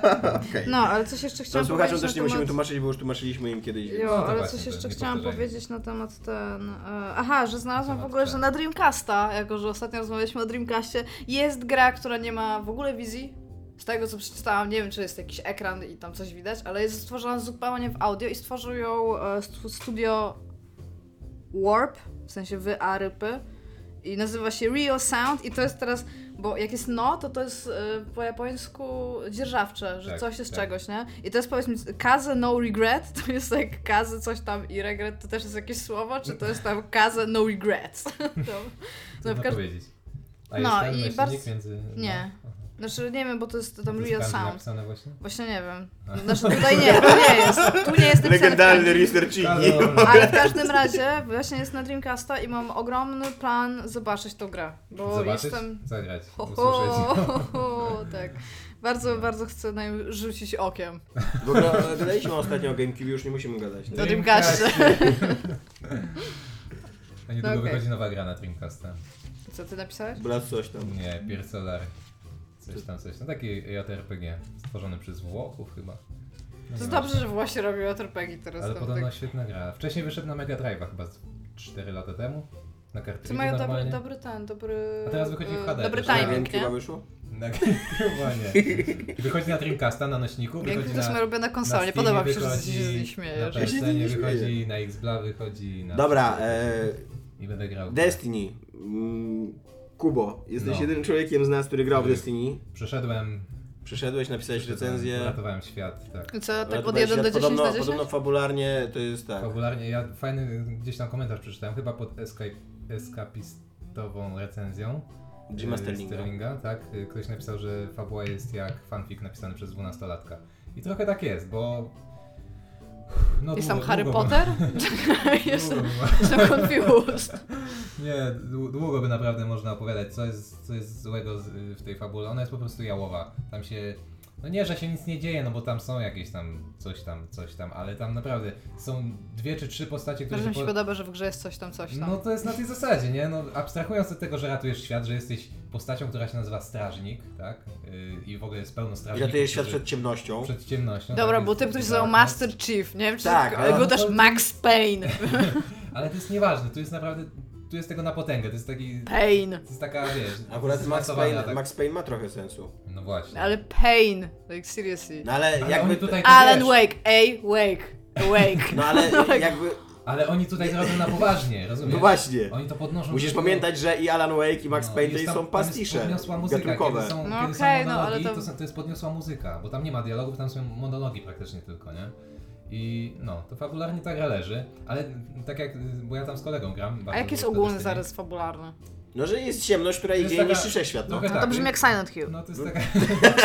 Okej. No, ale coś jeszcze To chciałam słuchaczom powiedzieć też nie na musimy temat... tłumaczyć, bo już tłumaczyliśmy im kiedyś. Jo, No ale właśnie, coś to jeszcze nie chciałam powiedzieć na temat ten... E, aha, że znalazłam w Temat ogóle, ten. że na Dreamcasta, jako że ostatnio rozmawialiśmy o Dreamcastie, jest gra, która nie ma w ogóle wizji. Z tego co przeczytałam, nie wiem czy jest jakiś ekran i tam coś widać, ale jest stworzona zupełnie w audio i stworzył ją e, stu- studio Warp, w sensie wy a rypy. I nazywa się Real Sound i to jest teraz, bo jak jest no, to to jest e, po japońsku dzierżawcze, że Tak, coś jest tak. czegoś, nie? I to jest powiedzmy kaze no regret, to jest jak kaze coś tam i regret to też jest jakieś słowo, czy to jest tam kaze no regrets? to, no, w każdym powiedzieć. A No jest ten i bardzo- między... Nie. Znaczy nie wiem, bo to jest tam To jest Real Sound. napisane właśnie? Właśnie nie wiem. Znaczy tutaj nie, tu nie jest. Tu nie jest napisane Legendarny kanji. researchiki. Halo. Ale w każdym razie właśnie jest na Dreamcasta i mam ogromny plan zobaczyć tą grę. Bo Zobaczyć? jestem. Zagrać, Ho, usłyszeć. ho, ho, tak. Bardzo, bardzo chcę na nią rzucić okiem. W ogóle e, gadaliśmy ostatnio o GameCube, już nie musimy gadać. Do? Dreamcastie. A niedługo No okej. wychodzi nowa gra na Dreamcasta. Co ty napisałeś? Brat coś tam. Nie, Pier Solar. Coś tam, coś. No taki JRPG. Stworzony przez Włochów chyba. No To nie dobrze, że właśnie robią RPG teraz. Ale tam podobno tak. świetna gra. Wcześniej wyszedł na Mega Drive'a chyba z 4 lata temu. Na To kartridżu mają dobry, dobry ten, dobry. A teraz wychodzi w e, HD Dobry też, tak? timing, nie? wyszło? Na, chyba nie. Wychodzi na Dreamcasta, na nośniku, wychodzi to na, moja ulubiona konsola, nie na podoba mi się, że się Na śmiejesz. Z PSN niej wychodzi, na Xbla wychodzi, na... Dobra, e, I będę grał. Destiny. Kubo, jesteś No. jedynym człowiekiem z nas, który grał w Destiny. Przeszedłem... Przyszedłeś, napisałeś recenzję. Ratowałem świat, tak. Co, tak od Ratowałeś 1 do świat. 10 podobno, na 10? Podobno fabularnie to jest tak. Fabularnie, ja fajny gdzieś tam komentarz przeczytałem, chyba pod escape, eskapistową recenzją. Jima y, Sterlinga. Sterlinga, tak. Y, Ktoś napisał, że fabuła jest jak fanfic napisany przez 12-latka. I trochę tak jest, bo... No, Jest tam długo- Harry długo by- Potter? Jestem, jestem confused. nie, dłu- długo by naprawdę można opowiadać, co jest, co jest złego w tej fabule. Ona jest po prostu jałowa. Tam się... No nie, że się nic nie dzieje, no bo tam są jakieś tam coś tam, coś tam, ale tam naprawdę są dwie czy trzy postacie, które Bardzo mi się po... podoba, że w grze jest coś tam, coś tam. No to jest na tej zasadzie, nie? No abstrahując od tego, że ratujesz świat, że jesteś postacią, która się nazywa Strażnik, tak? Yy, I w ogóle jest pełno I strażników. ratujesz świat przed ciemnością. przed ciemnością. Dobra, tak, bo to są darkness. Master Chief, nie wiem czy Tak, tak, no też to- Max Payne. Ale to jest nieważne, tu jest naprawdę, tu jest tego na potęgę, to jest taki, Pain. to jest taka, wiesz, Akurat Max zmasowana Payne, tak- Max Payne ma trochę sensu. No właśnie. Ale pain. Like seriously. No ale Ale jakby... oni tutaj to Alan wiesz, Wake, ej, wake, awake. No ale jakby... Ale oni tutaj to robią na poważnie, rozumiesz? No właśnie. Oni to podnoszą. Musisz do- pamiętać, że i Alan Wake i Max no, Payne to jest są tam jest pastisze podniosła muzyka, gatunkowe. Kiedy są, No kiedy okej, są no, monologi, ale to- to... są, to jest podniosła muzyka, bo tam nie ma dialogów, tam są monologi praktycznie tylko, nie? I no, to fabularnie ta gra leży, ale tak jak, bo ja tam z kolegą gram. A jaki jest ogólny zarys fabularny? No, że jest ciemność, która To idzie i taka- niszczy wszechświat, no. trochę No tak, to brzmi jak Silent Hill. No to jest taka...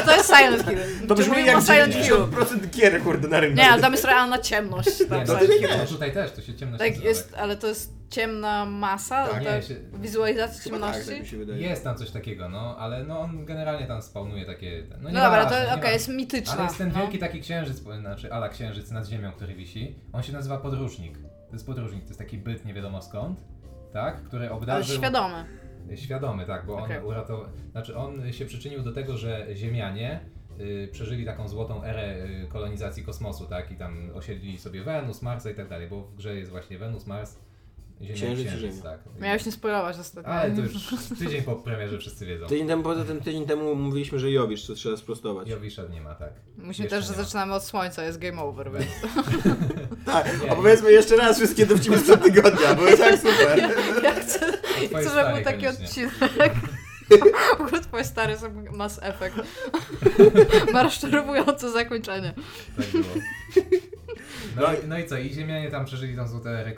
To jest Silent Hill. To brzmi mówimy o jak Silent Hill? 90% gier, kurde, na rynku. Nie, ale tam jest realna ciemność. Tam no, Silent to Hill. nie no tutaj też, to się ciemność Tak nazywa, jest, ale to jest ciemna masa, Tak. tak, Nie, się- wizualizacja Chyba tak, ciemności. tak mi się wydaje. Jest tam coś takiego, no, ale no on generalnie tam spawnuje takie... No, No dobra, to okej, jest mityczna. Ale jest ten no. wielki taki księżyc, znaczy ala księżyc nad ziemią, który wisi. On się nazywa podróżnik. To jest podróżnik, to jest taki byt nie wiadomo skąd, tak? Który Ale obdarzył... świadomy. Świadomy, tak, bo on Okej. uratował. Znaczy, on się przyczynił do tego, że Ziemianie y, przeżyli taką złotą erę y, kolonizacji kosmosu, tak? I tam osiedlili sobie Wenus, Marsa i tak dalej, bo w grze jest właśnie Wenus, Mars, Ziemia Księżyc i Ziemia. tak. Miałeś nie spoilować ostatnio. Ale to już tydzień po premierze wszyscy wiedzą. Tydzień temu, poza tym tydzień temu mówiliśmy, że Jowisz, co trzeba sprostować. Jowisza nie ma, tak. Musimy Jeszcze też, że nie ma. zaczynamy od słońca, jest game over, więc... Tak, Nie. opowiedzmy jeszcze raz wszystkie dowcipy sprzed tygodnia, bo jest tak super. Ja chcę, chcę żeby stary był taki koniecznie. odcinek. W ogóle twoje stare są mass effect. Ma rozczarowujące zakończenie. Tak było. No, i- no i co, i Ziemianie tam przeżyli tą złotą erę,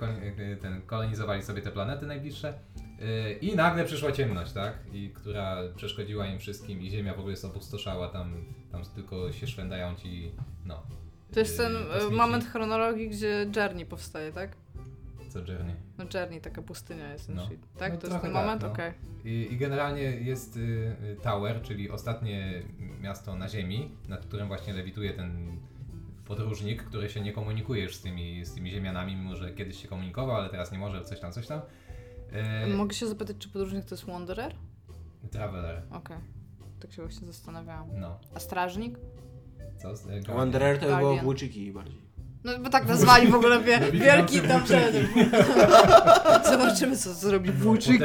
ten, kolonizowali sobie te planety najbliższe y, i nagle przyszła ciemność, tak? I która przeszkodziła im wszystkim i Ziemia w ogóle jest opustoszała, tam, tam tylko się szwędają ci, no. To jest y, ten e, kosmici. moment chronologii, gdzie Journey powstaje, tak? Co Journey. No Journey, taka pustynia jest. No. Tak? No to jest ten tak, moment? no. Okej. I, I generalnie jest y, Tower, czyli ostatnie miasto na Ziemi, nad którym właśnie lewituje ten podróżnik, który się nie komunikuje już z tymi, z tymi ziemianami, mimo że kiedyś się komunikował, ale teraz nie może, coś tam, coś tam. Y, Mogę się zapytać, czy podróżnik to jest Wanderer? Traveler, Okej. Tak się właśnie zastanawiałam. no. A strażnik? Co? Wanderer to było. Włóczyki bardziej. No bo tak nazwali w ogóle wie, Wielki tam. Zobaczymy, co zrobi włóczyki.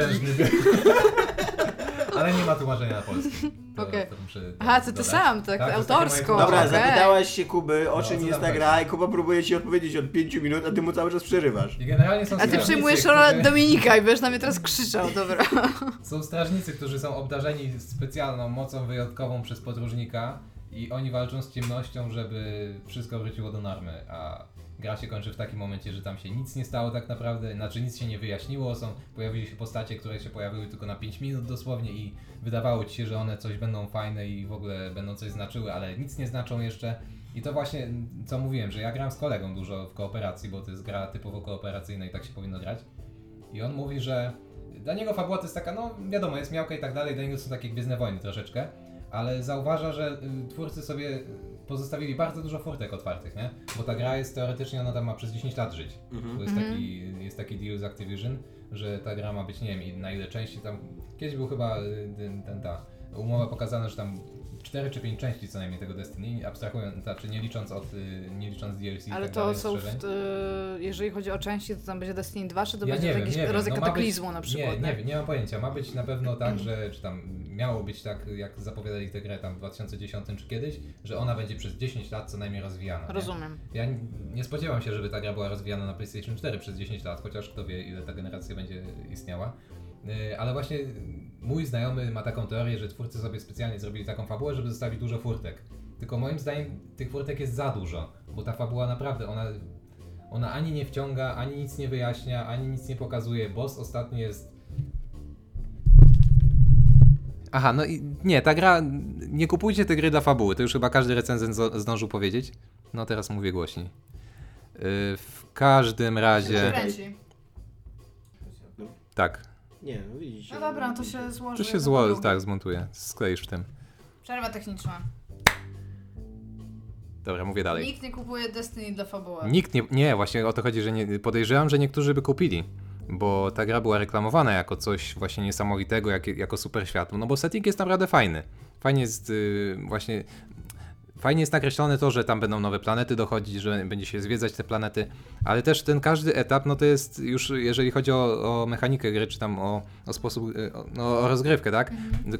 Ale nie ma tłumaczenia na polski. To, Okej. to muszę Aha, ty to dodać. sam, tak, to jest takie autorsko. moje Dobra, okej. zapytałaś się Kuby, o No, czym co jest tam ta gra i Kuba próbuje ci odpowiedzieć od 5 minut, a ty mu cały czas przerywasz. I generalnie są A ty strażnicy, przyjmujesz rolę którzy- Dominika i będziesz na mnie teraz krzyczał, dobra. Są strażnicy, którzy są obdarzeni specjalną mocą wyjątkową przez podróżnika i oni walczą z ciemnością, żeby wszystko wróciło do normy, a gra się kończy w takim momencie, że tam się nic nie stało tak naprawdę, znaczy nic się nie wyjaśniło, są, pojawiły się postacie, które się pojawiły tylko na 5 minut dosłownie i wydawało ci się, że one coś będą fajne i w ogóle będą coś znaczyły, ale nic nie znaczą jeszcze. I to właśnie, co mówiłem, że ja gram z kolegą dużo w kooperacji, bo to jest gra typowo kooperacyjna i tak się powinno grać. I on mówi, że dla niego fabuła to jest taka, no wiadomo, jest miałka i tak dalej, dla niego są takie Gwiezdne Wojny troszeczkę, ale zauważa, że y, twórcy sobie pozostawili bardzo dużo furtek otwartych, nie? Bo ta gra jest teoretycznie, ona tam ma przez 10 lat żyć. Mhm. To jest, Mhm. taki, jest taki deal z Activision, że ta gra ma być, nie wiem, i na ile części tam, kiedyś był chyba y, ten, ten ta umowa pokazana, że tam 4 czy 5 części co najmniej tego Destiny, abstrahując, znaczy nie licząc od, y, nie licząc DLC i Ale tak to dalej, są, w, y, jeżeli chodzi o części, to tam będzie Destiny 2, czy to Ja będzie nie wiem, jakiś nie wiem. rodzaj No kataklizmu być, na przykład? Nie, nie wiem, nie mam pojęcia. Ma być na pewno tak, że czy tam miało być tak, jak zapowiadali tę grę tam w 2010 czy kiedyś, że ona będzie przez 10 lat co najmniej rozwijana. nie? Rozumiem. Ja nie spodziewam się, żeby ta gra była rozwijana na PlayStation 4 przez 10 lat, chociaż kto wie, ile ta generacja będzie istniała. Yy, Ale właśnie mój znajomy ma taką teorię, że twórcy sobie specjalnie zrobili taką fabułę, żeby zostawić dużo furtek. Tylko moim zdaniem tych furtek jest za dużo, bo ta fabuła naprawdę, ona, ona ani nie wciąga, ani nic nie wyjaśnia, ani nic nie pokazuje. Boss ostatni jest Aha, no i nie, ta gra, nie kupujcie tej gry dla fabuły, to już chyba każdy recenzent zdążył powiedzieć. No teraz mówię głośniej. Yy, w każdym razie, Kręci. tak, Nie, no widzicie. No dobra, to się złoży. to się jedno zło, po drugim. tak, zmontuje, skleisz w tym. Przerwa techniczna. Dobra, mówię dalej. Nikt nie kupuje Destiny dla fabuły. Nikt nie, nie, właśnie o to chodzi, że nie, podejrzewam, że niektórzy by kupili, bo ta gra była reklamowana jako coś właśnie niesamowitego, jak, jako super światło, no bo setting jest naprawdę fajny. Fajnie jest yy, właśnie, fajnie jest nakreślone to, że tam będą nowe planety dochodzić, że będzie się zwiedzać te planety, ale też ten każdy etap, no to jest już, jeżeli chodzi o, o mechanikę gry, czy tam o, o sposób, o, no, o rozgrywkę, tak?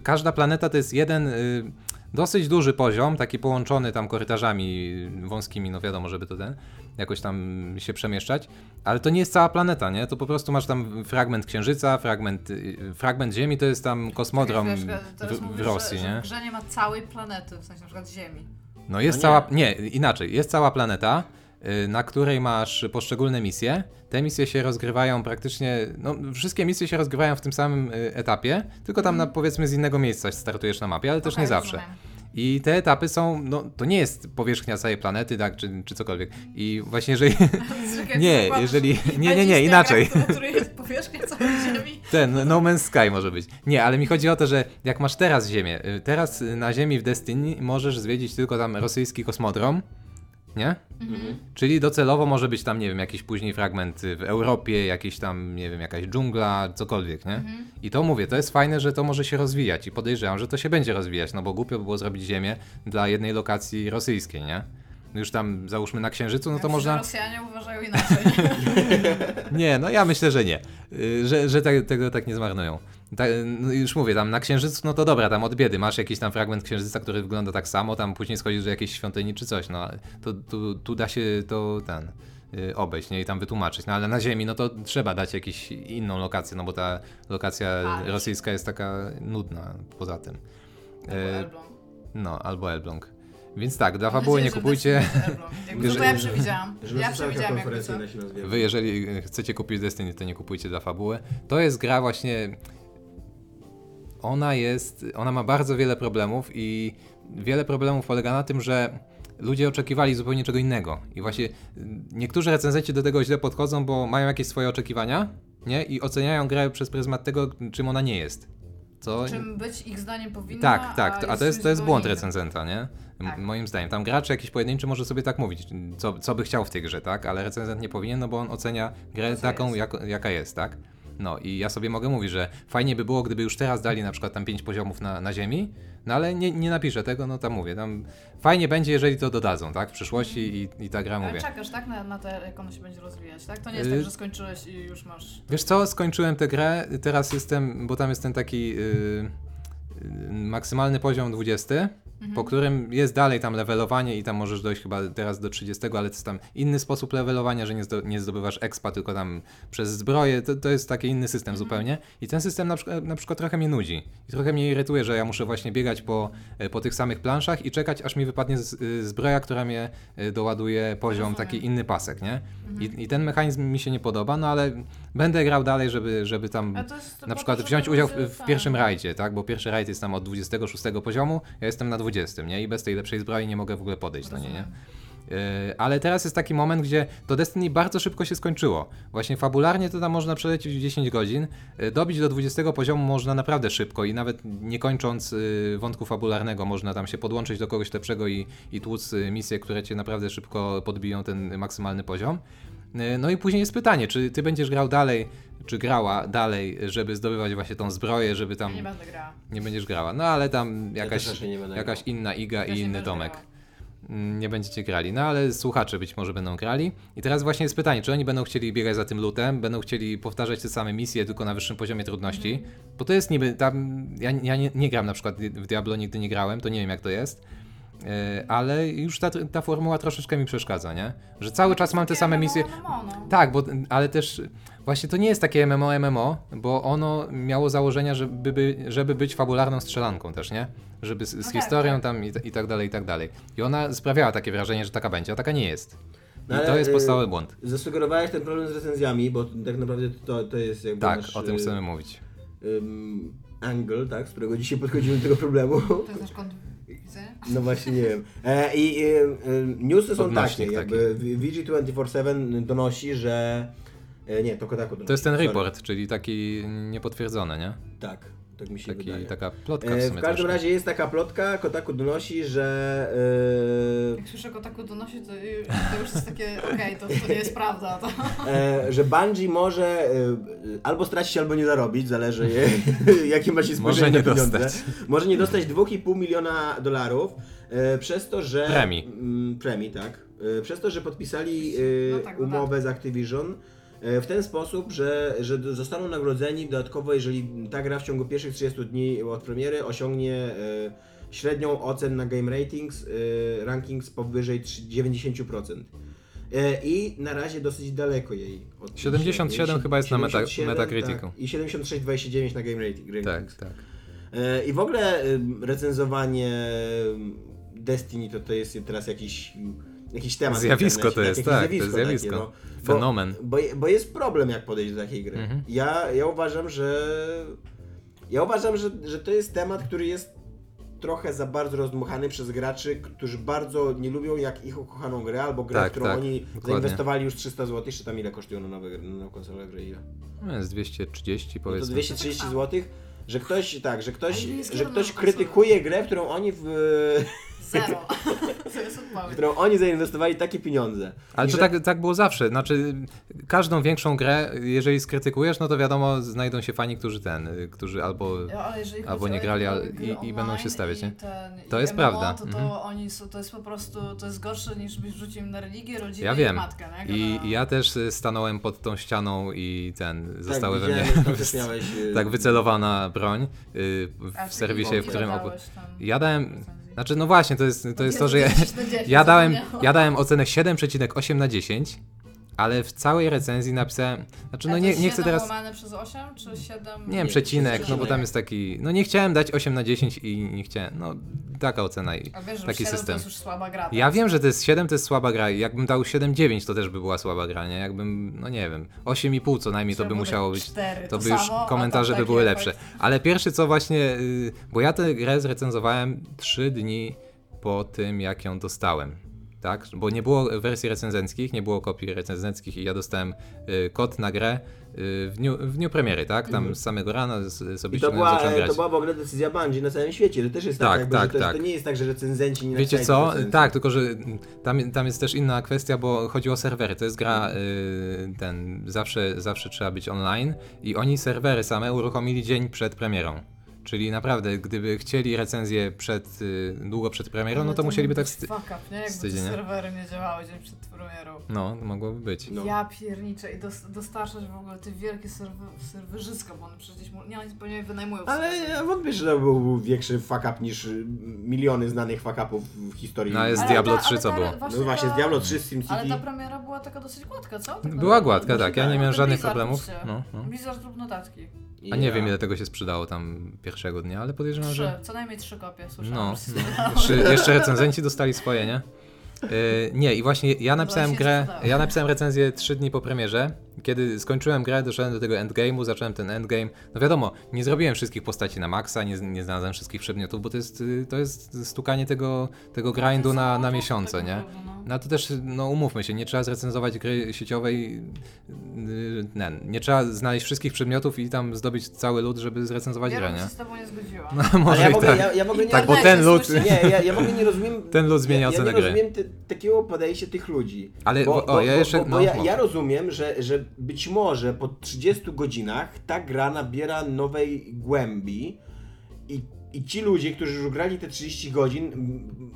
Każda planeta to jest jeden... Yy, dosyć duży poziom, taki połączony tam korytarzami wąskimi, no wiadomo, żeby to ten, jakoś tam się przemieszczać, ale to nie jest cała planeta, nie? To po prostu masz tam fragment Księżyca, fragment, y, fragment Ziemi, to jest tam kosmodrom w, w Rosji, że, nie? Że w grze nie ma całej planety, w sensie na przykład Ziemi. No jest No cała, nie, inaczej, jest cała planeta, y, na której masz poszczególne misje. Te misje się rozgrywają praktycznie, no wszystkie misje się rozgrywają w tym samym y, etapie, tylko tam na, powiedzmy z innego miejsca startujesz na mapie, ale też nie zawsze. rozumiem. I te etapy są, no to nie jest powierzchnia całej planety, tak, czy, czy cokolwiek. I właśnie jeżeli, Nie, jeżeli- nie, nie, nie, inaczej. Który jest powierzchnia całej Ziemi. ten No Man's Sky może być. Nie, ale mi chodzi o to, że jak masz teraz Ziemię, y, teraz na Ziemi w Destiny możesz zwiedzić tylko tam rosyjski kosmodrom, nie? Mhm. Czyli docelowo może być tam, nie wiem, jakiś później fragment w Europie, jakiś tam, nie wiem, jakaś dżungla, cokolwiek, nie? Mhm. I to mówię, to jest fajne, że to może się rozwijać i podejrzewam, że to się będzie rozwijać, no bo głupio by było zrobić Ziemię dla jednej lokacji rosyjskiej, nie? Już tam załóżmy na Księżycu, no to Myślę, można... że Rosjanie uważają inaczej. Nie, no ja myślę, że nie. Y, Że, że te, tego tak nie zmarnują. Ta, no już mówię, tam na księżycu, no to dobra, tam od biedy. Masz jakiś tam fragment księżyca, który wygląda tak samo, tam później schodzisz do jakiejś świątyni czy coś, no to tu, tu da się to ten y, obejść, nie? I tam wytłumaczyć. No ale na Ziemi, no to trzeba dać jakąś inną lokację, no bo ta lokacja A, rosyjska jest taka nudna poza tym. Albo Y, Elbląg. No, albo Elbląg. Więc tak, dla fabuły nie kupujcie. Jakby to, to ja przewidziałam. Ja przewidziałam jakby nazywa. Wy, jeżeli e, chcecie kupić Destiny, to nie kupujcie dla fabuły. To jest gra właśnie. Ona jest. Ona ma bardzo wiele problemów i wiele problemów polega na tym, że ludzie oczekiwali zupełnie czego innego. I właśnie mm, niektórzy recenzenci do tego źle podchodzą, bo mają jakieś swoje oczekiwania, nie? I oceniają grę przez pryzmat tego, czym ona nie jest. Co Czym być ich zdaniem powinna, tak, tak, to, a to jest, to jest błąd recenzenta, nie? Tak. Moim zdaniem. Tam gracz jakiś pojedynczy może sobie tak mówić, co, co by chciał w tej grze, tak? Ale recenzent nie powinien, no bo on ocenia grę co taką, jest. jak, jaka jest, tak? No i ja sobie mogę mówić, że fajnie by było, gdyby już teraz dali na przykład tam pięć poziomów na, na ziemi, no ale nie, nie napiszę tego, no tam mówię, tam fajnie będzie, jeżeli to dodadzą, tak? W przyszłości i, i ta gra, Ale mówię. czekasz, tak? Na, na to, jak ono się będzie rozwijać, tak? To nie jest Y- tak, że skończyłeś i już masz... Wiesz co, skończyłem tę grę, teraz jestem, bo tam jest ten taki yy, yy, maksymalny poziom 20, po którym jest dalej tam levelowanie i tam możesz dojść chyba teraz do 30, ale to jest tam inny sposób levelowania, że nie, zdo, nie zdobywasz expa, tylko tam przez zbroję, to, to jest taki inny system zupełnie. I ten system na, przykład- na przykład trochę mnie nudzi. I trochę mnie irytuje, że ja muszę właśnie biegać po, e, po tych samych planszach i czekać, aż mi wypadnie z, y, zbroja, która mnie y, doładuje poziom, taki inny pasek, nie? I, I ten mechanizm mi się nie podoba, no ale będę grał dalej, żeby, żeby tam na przykład wziąć udział w, w pierwszym rajdzie, tak? Bo pierwszy rajd jest tam od 26 poziomu, ja jestem na 20, nie? I bez tej lepszej zbroi nie mogę w ogóle podejść do niej, nie? Yy, ale teraz jest taki moment, gdzie to Destiny bardzo szybko się skończyło. Właśnie fabularnie to tam można przelecieć w 10 godzin, yy, dobić do 20 poziomu można naprawdę szybko i nawet nie kończąc yy, wątku fabularnego można tam się podłączyć do kogoś lepszego i, i tłuc misje, które cię naprawdę szybko podbiją ten maksymalny poziom. Yy, No i później jest pytanie, czy ty będziesz grał dalej, czy grała dalej, żeby zdobywać właśnie tą zbroję, żeby tam Ja nie będę grała. nie będziesz grała. No ale tam jakaś, będę jakaś inna iga Też i inny domek. grała. Mm, Nie będziecie grali. No ale słuchacze być może będą grali. I teraz właśnie jest pytanie, czy oni będą chcieli biegać za tym lutem, będą chcieli powtarzać te same misje, tylko na wyższym poziomie trudności. Mhm. Bo to jest niby tam. Ja, ja nie, nie gram na przykład w Diablo, nigdy nie grałem, to nie wiem jak to jest. E, Ale już ta, ta formuła troszeczkę mi przeszkadza, nie? Że cały czas mam te same misje. MMO, no. Tak, bo, ale też właśnie to nie jest takie MMO MMO, bo ono miało założenia, żeby, by, żeby być fabularną strzelanką też, nie? Żeby z, z No tak, historią tak. tam i, i tak dalej, i tak dalej. I ona sprawiała takie wrażenie, że taka będzie, a taka nie jest. I No to jest y, podstawowy błąd. Zasugerowałeś ten problem z recenzjami, bo tak naprawdę to, to jest jakby Tak, nasz, o tym y, chcemy mówić. ym, angle, tak, z którego dzisiaj podchodzimy do tego problemu. To jest nasz kąt. No właśnie nie wiem. E, I y, y, newsy są Odnośnik takie, jakby VG247 donosi, że... E, nie, to Kotaku donosi. To jest ten sorry. report, czyli taki niepotwierdzony, nie? Tak, tak mi się Taki, wydaje. taka plotka w E, sumie w każdym troszkę. razie jest taka plotka, Kotaku donosi, że... e, Jak słyszę go taku donosi, to, ju- to już jest takie, okej, to, to nie jest prawda. To... E, że Bungie może albo stracić, albo nie zarobić, zależy je, jakie macie spojrzenie Może nie na pieniądze. dostać. Może nie dostać 2,5 miliona dolarów przez to, że... Premii. Mm, premii, tak. Przez to, że podpisali No tak, no umowę z Activision w ten sposób, że, że zostaną nagrodzeni dodatkowo, jeżeli ta gra w ciągu pierwszych 30 dni od premiery osiągnie e, średnią ocen na Game Ratings, e, rankings powyżej trzy- 90%. E, I na razie dosyć daleko jej od 77 średniej. chyba jest na meta- 77, Metacriticu. Tak, I 76,29 na Game Rating, Tak, Rankings. tak. E, I w ogóle recenzowanie Destiny to, to jest teraz jakiś, jakiś temat. Zjawisko to jest, jakieś tak, to jest zjawisko. Takie, no. Bo- Fenomen. Bo, bo jest problem, jak podejść do takiej gry. Mhm. Ja, ja uważam, że. Ja uważam, że, że to jest temat, który jest trochę za bardzo rozdmuchany przez graczy, którzy bardzo nie lubią jak ich ukochaną grę, albo grę, Tak, w którą tak, oni dokładnie. zainwestowali już 300 zł, czy tam ile kosztują na nowe gry, na nową konsolę gry, ile? No jest 230 No to powiedzmy. 230 zł, że ktoś, tak, że ktoś, że ktoś krytykuje grę, w którą oni w, Zero. To jest w którą oni zainwestowali takie pieniądze. Ale I to że- tak, tak było zawsze. Znaczy, każdą większą grę, jeżeli skrytykujesz, no to wiadomo, znajdą się fani, którzy ten, którzy albo. Albo nie grali, gry i- i będą się stawiać, i nie? Ten, To i jest MMO, prawda. To, to Mhm. oni są, to jest po prostu, to jest gorsze niż byś rzucił im na religię, rodzinę Ja i wiem. matkę, nie? I i ja też y, stanąłem pod tą ścianą i ten, zostały we mnie. Tak, miałeś, y, tak, wycelowana broń A w serwisie, w którym. Tam ja dałem. Znaczy, no właśnie, to jest, to jest to, że ja, 10 na 10 ja, dałem, ja dałem ocenę 7,8 na 10, ale w całej recenzji napisałem. Znaczy, no nie, nie chcę 7 teraz. przez 8 czy 7? Nie wiem, przecinek, no bo tam jest taki. No nie chciałem dać 8 na 10 i nie chciałem. No taka ocena i A wiesz, że taki 7 system. to jest już słaba gra. Ja wiem, że to jest 7, to jest słaba gra i jakbym dał 7,9 to też by była słaba gra, nie? Jakbym, no nie wiem, 8,5 co najmniej to by musiało być. 4, To by już komentarze by były lepsze. Ale pierwszy co właśnie, y, bo ja tę grę zrecenzowałem 3 dni po tym, jak ją dostałem. Tak? Bo nie było wersji recenzenckich, nie było kopii recenzenckich i ja dostałem y, kod na grę y, w dniu, w dniu premiery, tak? Tam z samego rana z- sobie I to była, grać. to była w ogóle decyzja Bungie na całym świecie. To też jest tak, Tak, jakby, tak, że to, tak. to nie jest tak, że recenzenci nie Wiecie co? recenzji. Tak, tylko że tam, tam jest też inna kwestia, bo chodzi o serwery. To jest gra, y, ten, zawsze, zawsze trzeba być online i oni serwery same uruchomili dzień przed premierą. Czyli naprawdę, gdyby chcieli recenzję przed, y, długo przed premierą, no to musieliby tak... Sty- Fuck up, nie? Jakby nie? serwery nie działały dzień przed premierą. no, mogłoby być. No. Ja pierniczę i dos, dostarczać w ogóle te wielkie serwer, serwerzyska, bo one przecież mu- nie, oni zupełnie wynajmują. Ale ja wątpię, że to był większy fuck up niż y, miliony znanych fuck upów w historii. No, jest Diablo ta- 3 ale co było. No właśnie, z Diablo 3 z SimCity. Ale ta premiera była taka dosyć gładka, co? Tak Była gładka, tak. Ja nie miałem żadnych problemów. No, no. Blizzard zrób notatki. A nie Ja- wiem, ile tego się sprzedało tam pierwszego dnia, ale podejrzewam, Trzy, że... co najmniej trzy kopie, słyszałam. No, no. Jeszcze, recenzenci dostali swoje, nie? Yy, nie, i właśnie ja napisałem się grę, ja napisałem recenzję 3 dni po premierze. Kiedy skończyłem grę, doszedłem do tego endgame'u, zacząłem ten endgame. No wiadomo, nie zrobiłem wszystkich postaci na maksa, nie, nie znalazłem wszystkich przedmiotów, bo to jest, y, to jest stukanie tego, tego grindu na, na miesiące, nie? No to też, no umówmy się, nie trzeba zrecenzować gry sieciowej, yy, nie, nie trzeba znaleźć wszystkich przedmiotów i tam zdobyć cały lód, żeby zrecenzować Ja grę, nie? się z tobą nie zgodziła. No Ale może ja i ogóle, tak. ja, ja ogóle nie Tak, bo ten lód... Nie, ja, ja w ogóle nie rozumiem. Ten lud zmienia ja, ocenę ja nie gry. rozumiem takiego podejścia tych ludzi. Ale- bo, o, bo, ja jeszcze- Bo, bo no, ja, ja rozumiem, że, że być może po 30 godzinach ta gra nabiera nowej głębi i, i ci ludzie, którzy już grali te 30 godzin,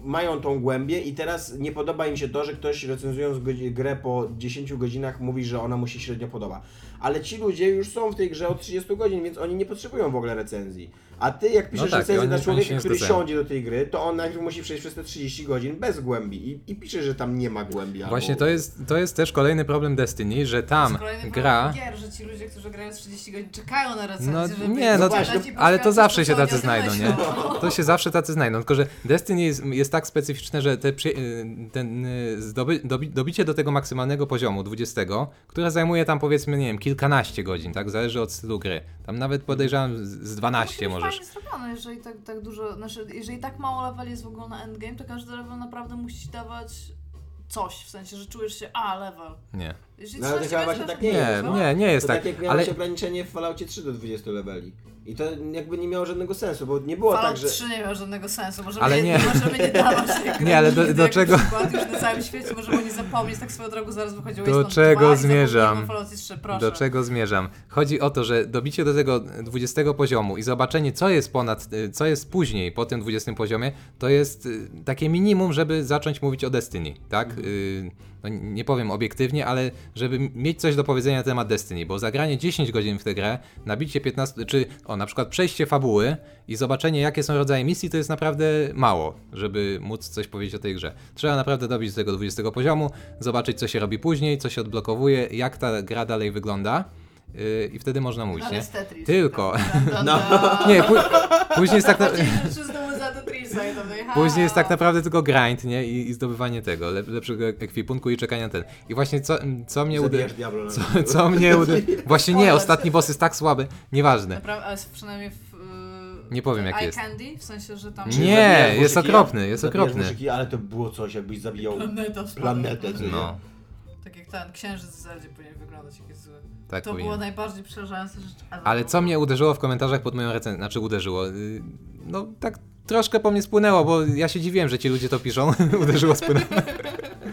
mają tą głębię i teraz nie podoba im się to, że ktoś recenzując grę po 10 godzinach mówi, że ona mu się średnio podoba. Ale ci ludzie już są w tej grze od 30 godzin, więc oni nie potrzebują w ogóle recenzji. A ty jak piszesz tak, recenzję dla człowieka, który zgadzają. siądzie do tej gry, to on najpierw musi przejść przez te 30 godzin bez głębi i, i pisze, że tam nie ma głębi. Właśnie albo... to jest, to jest też kolejny problem Destiny, że tam Kolejny gra... Gier, że ci ludzie, którzy grają 30 godzin czekają na recenzję, No żeby nie, no to- i ale to zawsze to, się tacy znajdą, nie? myślą. To się zawsze tacy znajdą, tylko że Destiny jest, jest tak specyficzne, że te przy, ten, y, zdoby, dobi, dobicie do tego maksymalnego poziomu 20, które zajmuje tam powiedzmy, nie wiem, kilkanaście godzin, tak? Zależy od stylu gry. Tam nawet podejrzewam z- z 12 Musi być możesz. fajnie zrobione, jeżeli tak, tak dużo, znaczy, jeżeli tak mało leveli jest w ogóle na endgame, to każdy level naprawdę musi ci dawać coś, w sensie, że czujesz się, a, level. Nie. Jeżeli No, ale to 13 chyba właśnie level, tak nie Nie, jest, no. nie, nie jest to tak. tak jak miałeś Ale ograniczenie w Falloutie 3 do 20 leveli. I to jakby nie miało żadnego sensu, bo nie było Fallout tak, że... 3 nie miał żadnego sensu, możemy Ale nie, możemy nie dawać Nie, ale do- do czego- przykład już na całym świecie, możemy nie zapomnieć, tak swoją drogą zaraz wychodziło Do czego 2 i zmierzam? zapomnijmy o Falloutie 3, proszę. Do czego zmierzam? Chodzi o to, że dobicie do tego 20 poziomu i zobaczenie, co jest ponad, y, co jest później po tym 20 poziomie, to jest y, takie minimum, żeby zacząć mówić o Destiny, tak? Y, No, nie powiem obiektywnie, ale żeby mieć coś do powiedzenia na temat Destiny, bo zagranie 10 godzin w tę grę, nabicie 15, czy o na przykład przejście fabuły i zobaczenie, jakie są rodzaje misji, to jest naprawdę mało, żeby móc coś powiedzieć o tej grze. Trzeba naprawdę dobić do tego 20 poziomu, zobaczyć, co się robi później, co się odblokowuje, jak ta gra dalej wygląda. Yy, I wtedy można mówić, Ale nie? jest Tetris. Tylko. No. da, da. Nie, pó- później jest tak. Na... No. Później jest tak naprawdę tylko grind, nie? I, i zdobywanie tego, lep, lepszego ekwipunku i czekania na ten. I właśnie co, co mnie uderzyło... Co, co mnie uderzyło... Właśnie nie, ostatni boss jest tak słaby. Nieważne. Naprawdę, ale przynajmniej w... y, Nie powiem, jak jest. Candy, w sensie, że tam... Nie, jest muszyki, okropny, jest okropny. Muszyki, ale to było coś, jakbyś zabijał planetę. nie? No, Tak jak ten księżyc w Zeldzie powinien wyglądać, jak jest. Tak to powinien. było najbardziej przerażające rzecz ever. Ale co mnie uderzyło w komentarzach pod moją recenzją, znaczy uderzyło, yy, no tak troszkę po mnie spłynęło, bo ja się dziwiłem, że ci ludzie to piszą, uderzyło, spłynęło.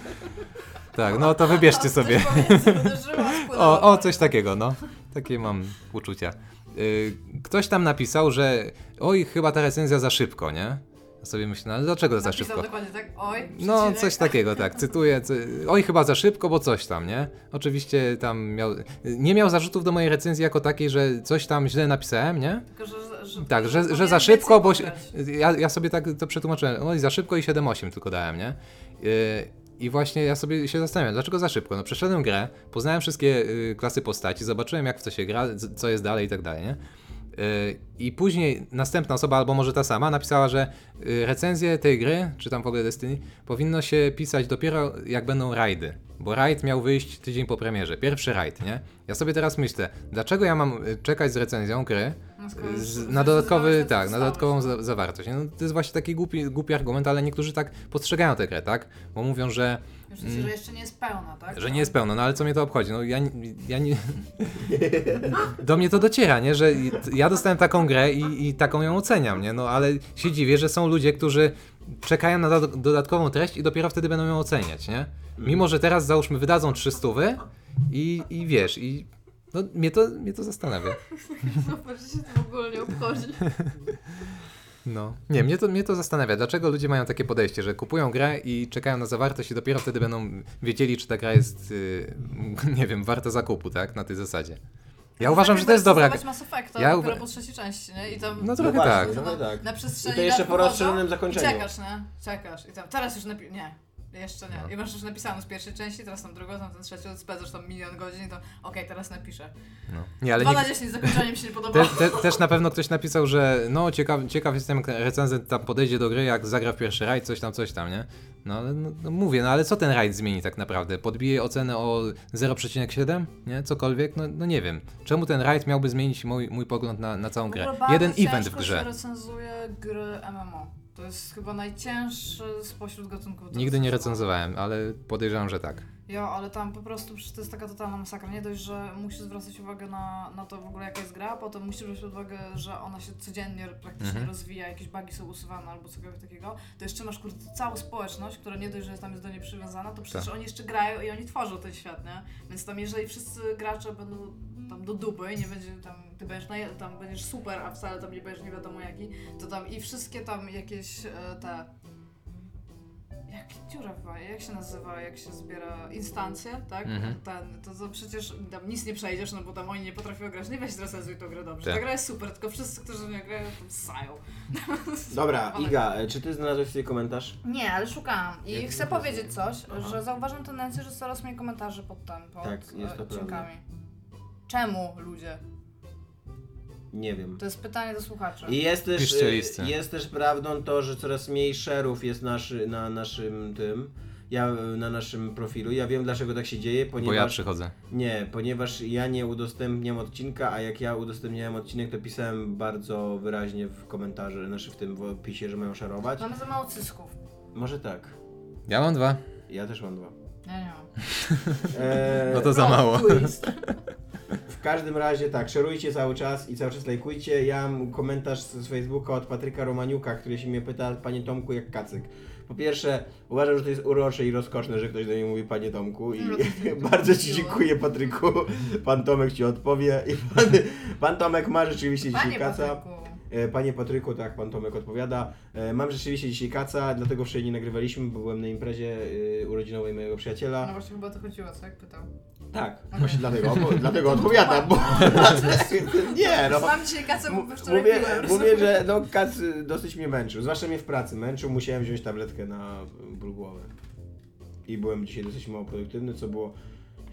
tak, no to wybierzcie sobie. Uderzyło, spłynęło. O, o, coś takiego, no. Takie mam uczucia. Yy, ktoś tam napisał, że oj, chyba ta recenzja za szybko, nie? Sobie myślę, no ale dlaczego za Napisał szybko? dokładnie tak, oj, No, przecinek. coś takiego, tak, cytuję. Cy... Oj, chyba za szybko, bo coś tam, nie? Oczywiście tam miał. Nie miał zarzutów do mojej recenzji jako takiej, że coś tam źle napisałem, nie? Tylko, że, że, Tak, że, że powinien za szybko, bo. więcej się- pograć. Ja, ja sobie tak to przetłumaczyłem. Oj, za szybko i 7-8 tylko dałem, nie? Yy, I właśnie ja sobie się zastanawiam, dlaczego za szybko? No, przeszedłem grę, poznałem wszystkie y, klasy postaci, zobaczyłem, jak w co się gra, co jest dalej i tak dalej, nie? Yy, I później następna osoba, albo może ta sama, napisała, że y, recenzję tej gry, czy tam w ogóle Destiny, powinno się pisać dopiero jak będą rajdy. Bo rajd miał wyjść tydzień po premierze. Pierwszy rajd, nie? Ja sobie teraz myślę, dlaczego ja mam y, czekać z recenzją gry No, z, na dodatkowy, tak, na dodatkową za, zawartość. No, to jest właśnie taki głupi, głupi argument, ale niektórzy tak postrzegają tę grę, tak? Bo mówią, że, Już sensie, że jeszcze nie jest pełna, tak? Mm. że nie jest pełno, no ale co mnie to obchodzi? No ja, ja nie... Do mnie to dociera, nie? Że ja dostałem taką grę i, i taką ją oceniam, nie? No ale się dziwię, że są ludzie, którzy czekają na do, dodatkową treść i dopiero wtedy będą ją oceniać, nie? Mimo, że teraz załóżmy wydadzą 300 i, i wiesz, i no, mnie, to, mnie to zastanawia. Zobacz, że się to w ogóle nie obchodzi. No. Nie, mnie to, mnie to zastanawia, dlaczego ludzie mają takie podejście, że kupują grę i czekają na zawartość i dopiero wtedy będą wiedzieli, czy ta gra jest, yy, nie wiem, warta zakupu, tak? Na tej zasadzie. Ja uważam, że to jest dobra gra. Mass Effecta, Ja dopiero po trzeciej części, nie? I tam... No trochę tak. no Na, tak. na przestrzeni I to jeszcze po rozszerzonym i zakończeniu. Czekasz, nie? Czekasz. I tam, teraz już napi... Nie. Jeszcze nie. No. I masz już napisane z pierwszej części, teraz tam drugą, tam ten trzecią, spędzasz tam milion godzin i to okej, teraz napiszę. No. Nie, ale 2 nie, na 10 zakończenie mi się nie podobało. te, te, też na pewno ktoś napisał, że no ciekaw, ciekaw jestem, jak recenzent tam podejdzie do gry, jak zagra w pierwszy rajd, coś tam, coś tam, nie? No ale no, no mówię, no ale co ten rajd zmieni tak naprawdę? Podbije ocenę o 0,7? Nie? Cokolwiek? No, no nie wiem. Czemu ten rajd miałby zmienić mój, mój pogląd na, na całą grę? bardzo Jeden event w grze. się recenzuje gry MMO. To jest chyba najcięższy spośród gatunków. Nigdy nie recenzowałem, ale podejrzewam, że tak. Jo, ale tam po prostu przecież to jest taka totalna masakra. Nie dość, że musisz zwracać uwagę na, na to w ogóle jaka jest gra, a potem musisz brać pod uwagę, że ona się codziennie praktycznie Mhm. rozwija, jakieś bugi są usuwane albo cokolwiek takiego. To jeszcze masz kurde całą społeczność, która nie dość, że tam jest do niej przywiązana, to przecież Tak. oni jeszcze grają i oni tworzą ten świat, nie? Więc tam jeżeli wszyscy gracze będą tam do dupy i nie będzie tam, ty będziesz, na, tam będziesz super, a wcale tam nie będziesz nie wiadomo jaki, to tam i wszystkie tam jakieś e, te jak dziura jak się nazywa, jak się zbiera instancje, tak? Mhm. Ten, to, to przecież tam nic nie przejdziesz, no bo tam oni nie potrafią grać. Nie weź zrecenzuj tą grę dobrze. Tak. Ta gra jest super, tylko wszyscy, którzy w nią grają, to ssają. Dobra, Iga, e, czy ty znalazłeś sobie komentarz? Nie, ale szukałam i Jaki chcę powiedzieć coś, Aha. że zauważam tendencję, że coraz mniej komentarzy pod tym, pod Tak, jest e, to odcinkami. Czemu ludzie? Nie wiem. To jest pytanie do słuchaczy. I jest też, Piszcie listy. jest też prawdą to, że coraz mniej szerów jest naszy, na naszym tym, ja, na naszym profilu. Ja wiem dlaczego tak się dzieje, Bo ja ponieważ... przychodzę. Nie, ponieważ ja nie udostępniam odcinka, a jak ja udostępniałem odcinek, to pisałem bardzo wyraźnie w komentarzu, znaczy w tym w opisie, że mają szarować. Mamy za mało cysków. Może tak. Ja mam dwa. Ja też mam dwa. Ja nie mam. Eee, No to za mało. W każdym razie tak, szerujcie cały czas i cały czas lajkujcie. Ja mam komentarz z Facebooka od Patryka Romaniuka, który się mnie pyta, panie Tomku, jak kacyk. Po pierwsze, uważam, że to jest urocze i rozkoszne, że ktoś do mnie mówi panie Tomku i bardzo ci dziękuję Patryku. Pan Tomek ci odpowie i pan, pan Tomek ma rzeczywiście dzisiaj kaca. Patryku. E, Panie Patryku, tak, pan Tomek odpowiada. E, Mam rzeczywiście dzisiaj kaca, dlatego wczoraj nie nagrywaliśmy, bo byłem na imprezie e, urodzinowej mojego przyjaciela. No właśnie chyba o to chodziło, co jak pytał. Tak, właśnie dlatego, dlatego odpowiadam, bo... nie, no. Mam dzisiaj kacę, M- bo wczoraj Mówię, mówię, że no kac y, dosyć mnie męczył, zwłaszcza mnie w pracy męczył, musiałem wziąć tabletkę na y, ból głowy. I byłem dzisiaj dosyć mało produktywny, co było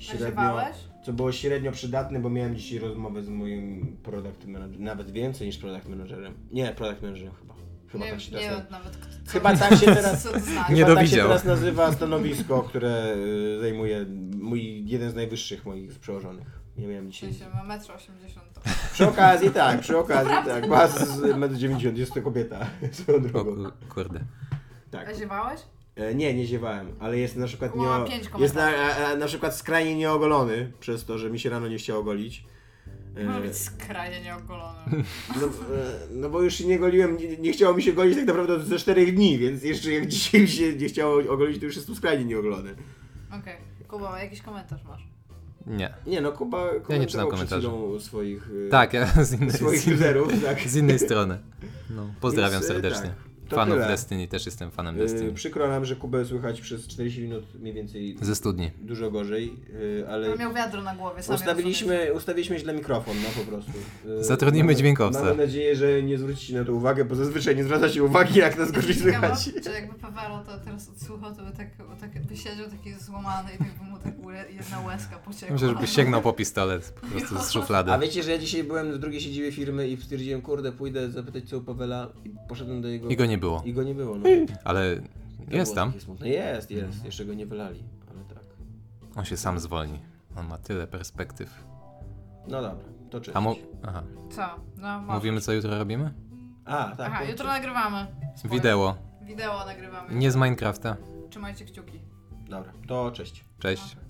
średnio, co było średnio przydatne, bo miałem dzisiaj rozmowę z moim product managerem, nawet więcej niż product managerem. Nie, product managerem chyba. Chyba nie, tak się nie teraz... wiem nawet kto, co, Chyba tak się teraz... co to znaczy. Nie Chyba tak się dowidział. teraz nazywa stanowisko, które y, zajmuje mój, jeden z najwyższych moich przełożonych. Nie miałem dzisiaj... sensie ma 1,80 m. Przy okazji tak, przy okazji tak. Ma z 1,90 m, jest to kobieta. Swoją O drogą. ku- kurde. Tak. A ziewałeś? E, Nie, nie ziewałem, ale jest na przykład nie, pięć jest na, komentarzy. a, a, na przykład skrajnie nieogolony, przez to, że mi się rano nie chciało golić. E, Może być skrajnie nieogolony. No, e, no bo już się nie goliłem, nie, nie chciało mi się golić tak naprawdę od ze czterech dni, więc jeszcze jak dzisiaj mi się nie chciało ogolić, to już jestem skrajnie nieogolony. Okej. Kuba, jakiś komentarz masz? Nie. Nie no, Kuba Ja nie czytam komentował przed komentarzy. chwilą swoich, e, Tak, ja z innej, swoich z innej, userów, tak. z innej strony. No, pozdrawiam Więc, e, serdecznie. tak, to Fanów tyle. Destiny, też jestem fanem E, Destiny. Przykro nam, że Kubę słychać przez 40 minut mniej więcej Ze studni. dużo gorzej, e, ale On miał wiadro na głowie, sami rozumiecie. ustawiliśmy, ustawiliśmy źle mikrofon, no po prostu. E, Zatrudnimy mamy- dźwiękowca. Mamy nadzieję, że nie zwrócicie na to uwagi, bo zazwyczaj nie zwraca się uwagi, jak nas gorzej słychać. czy jakby Pawelo to teraz odsłuchał, to by tak, tak by siedział taki złamany i tak by mu tak jedna łezka pociekła. Myślę, żeby sięgnął po pistolet po prostu z szuflady. A wiecie, że ja dzisiaj byłem w drugiej siedzibie firmy i stwierdziłem, kurde, pójdę zapytać co u Pawela i poszedłem do jego... I go nie było. I go nie było, no. Ale To jest było tam. takie smutne. Jest, jest. Jeszcze go nie wylali, ale tak. On się sam zwolni. On ma tyle perspektyw. No dobra, to cześć. A mu... Aha. Co? No, może. Mówimy co jutro robimy? A, tak. Aha, jutro nagrywamy. Spoiler. Wideo. Wideo nagrywamy. Nie z Minecrafta. Trzymajcie kciuki. Dobra, to cześć. Cześć. Pa.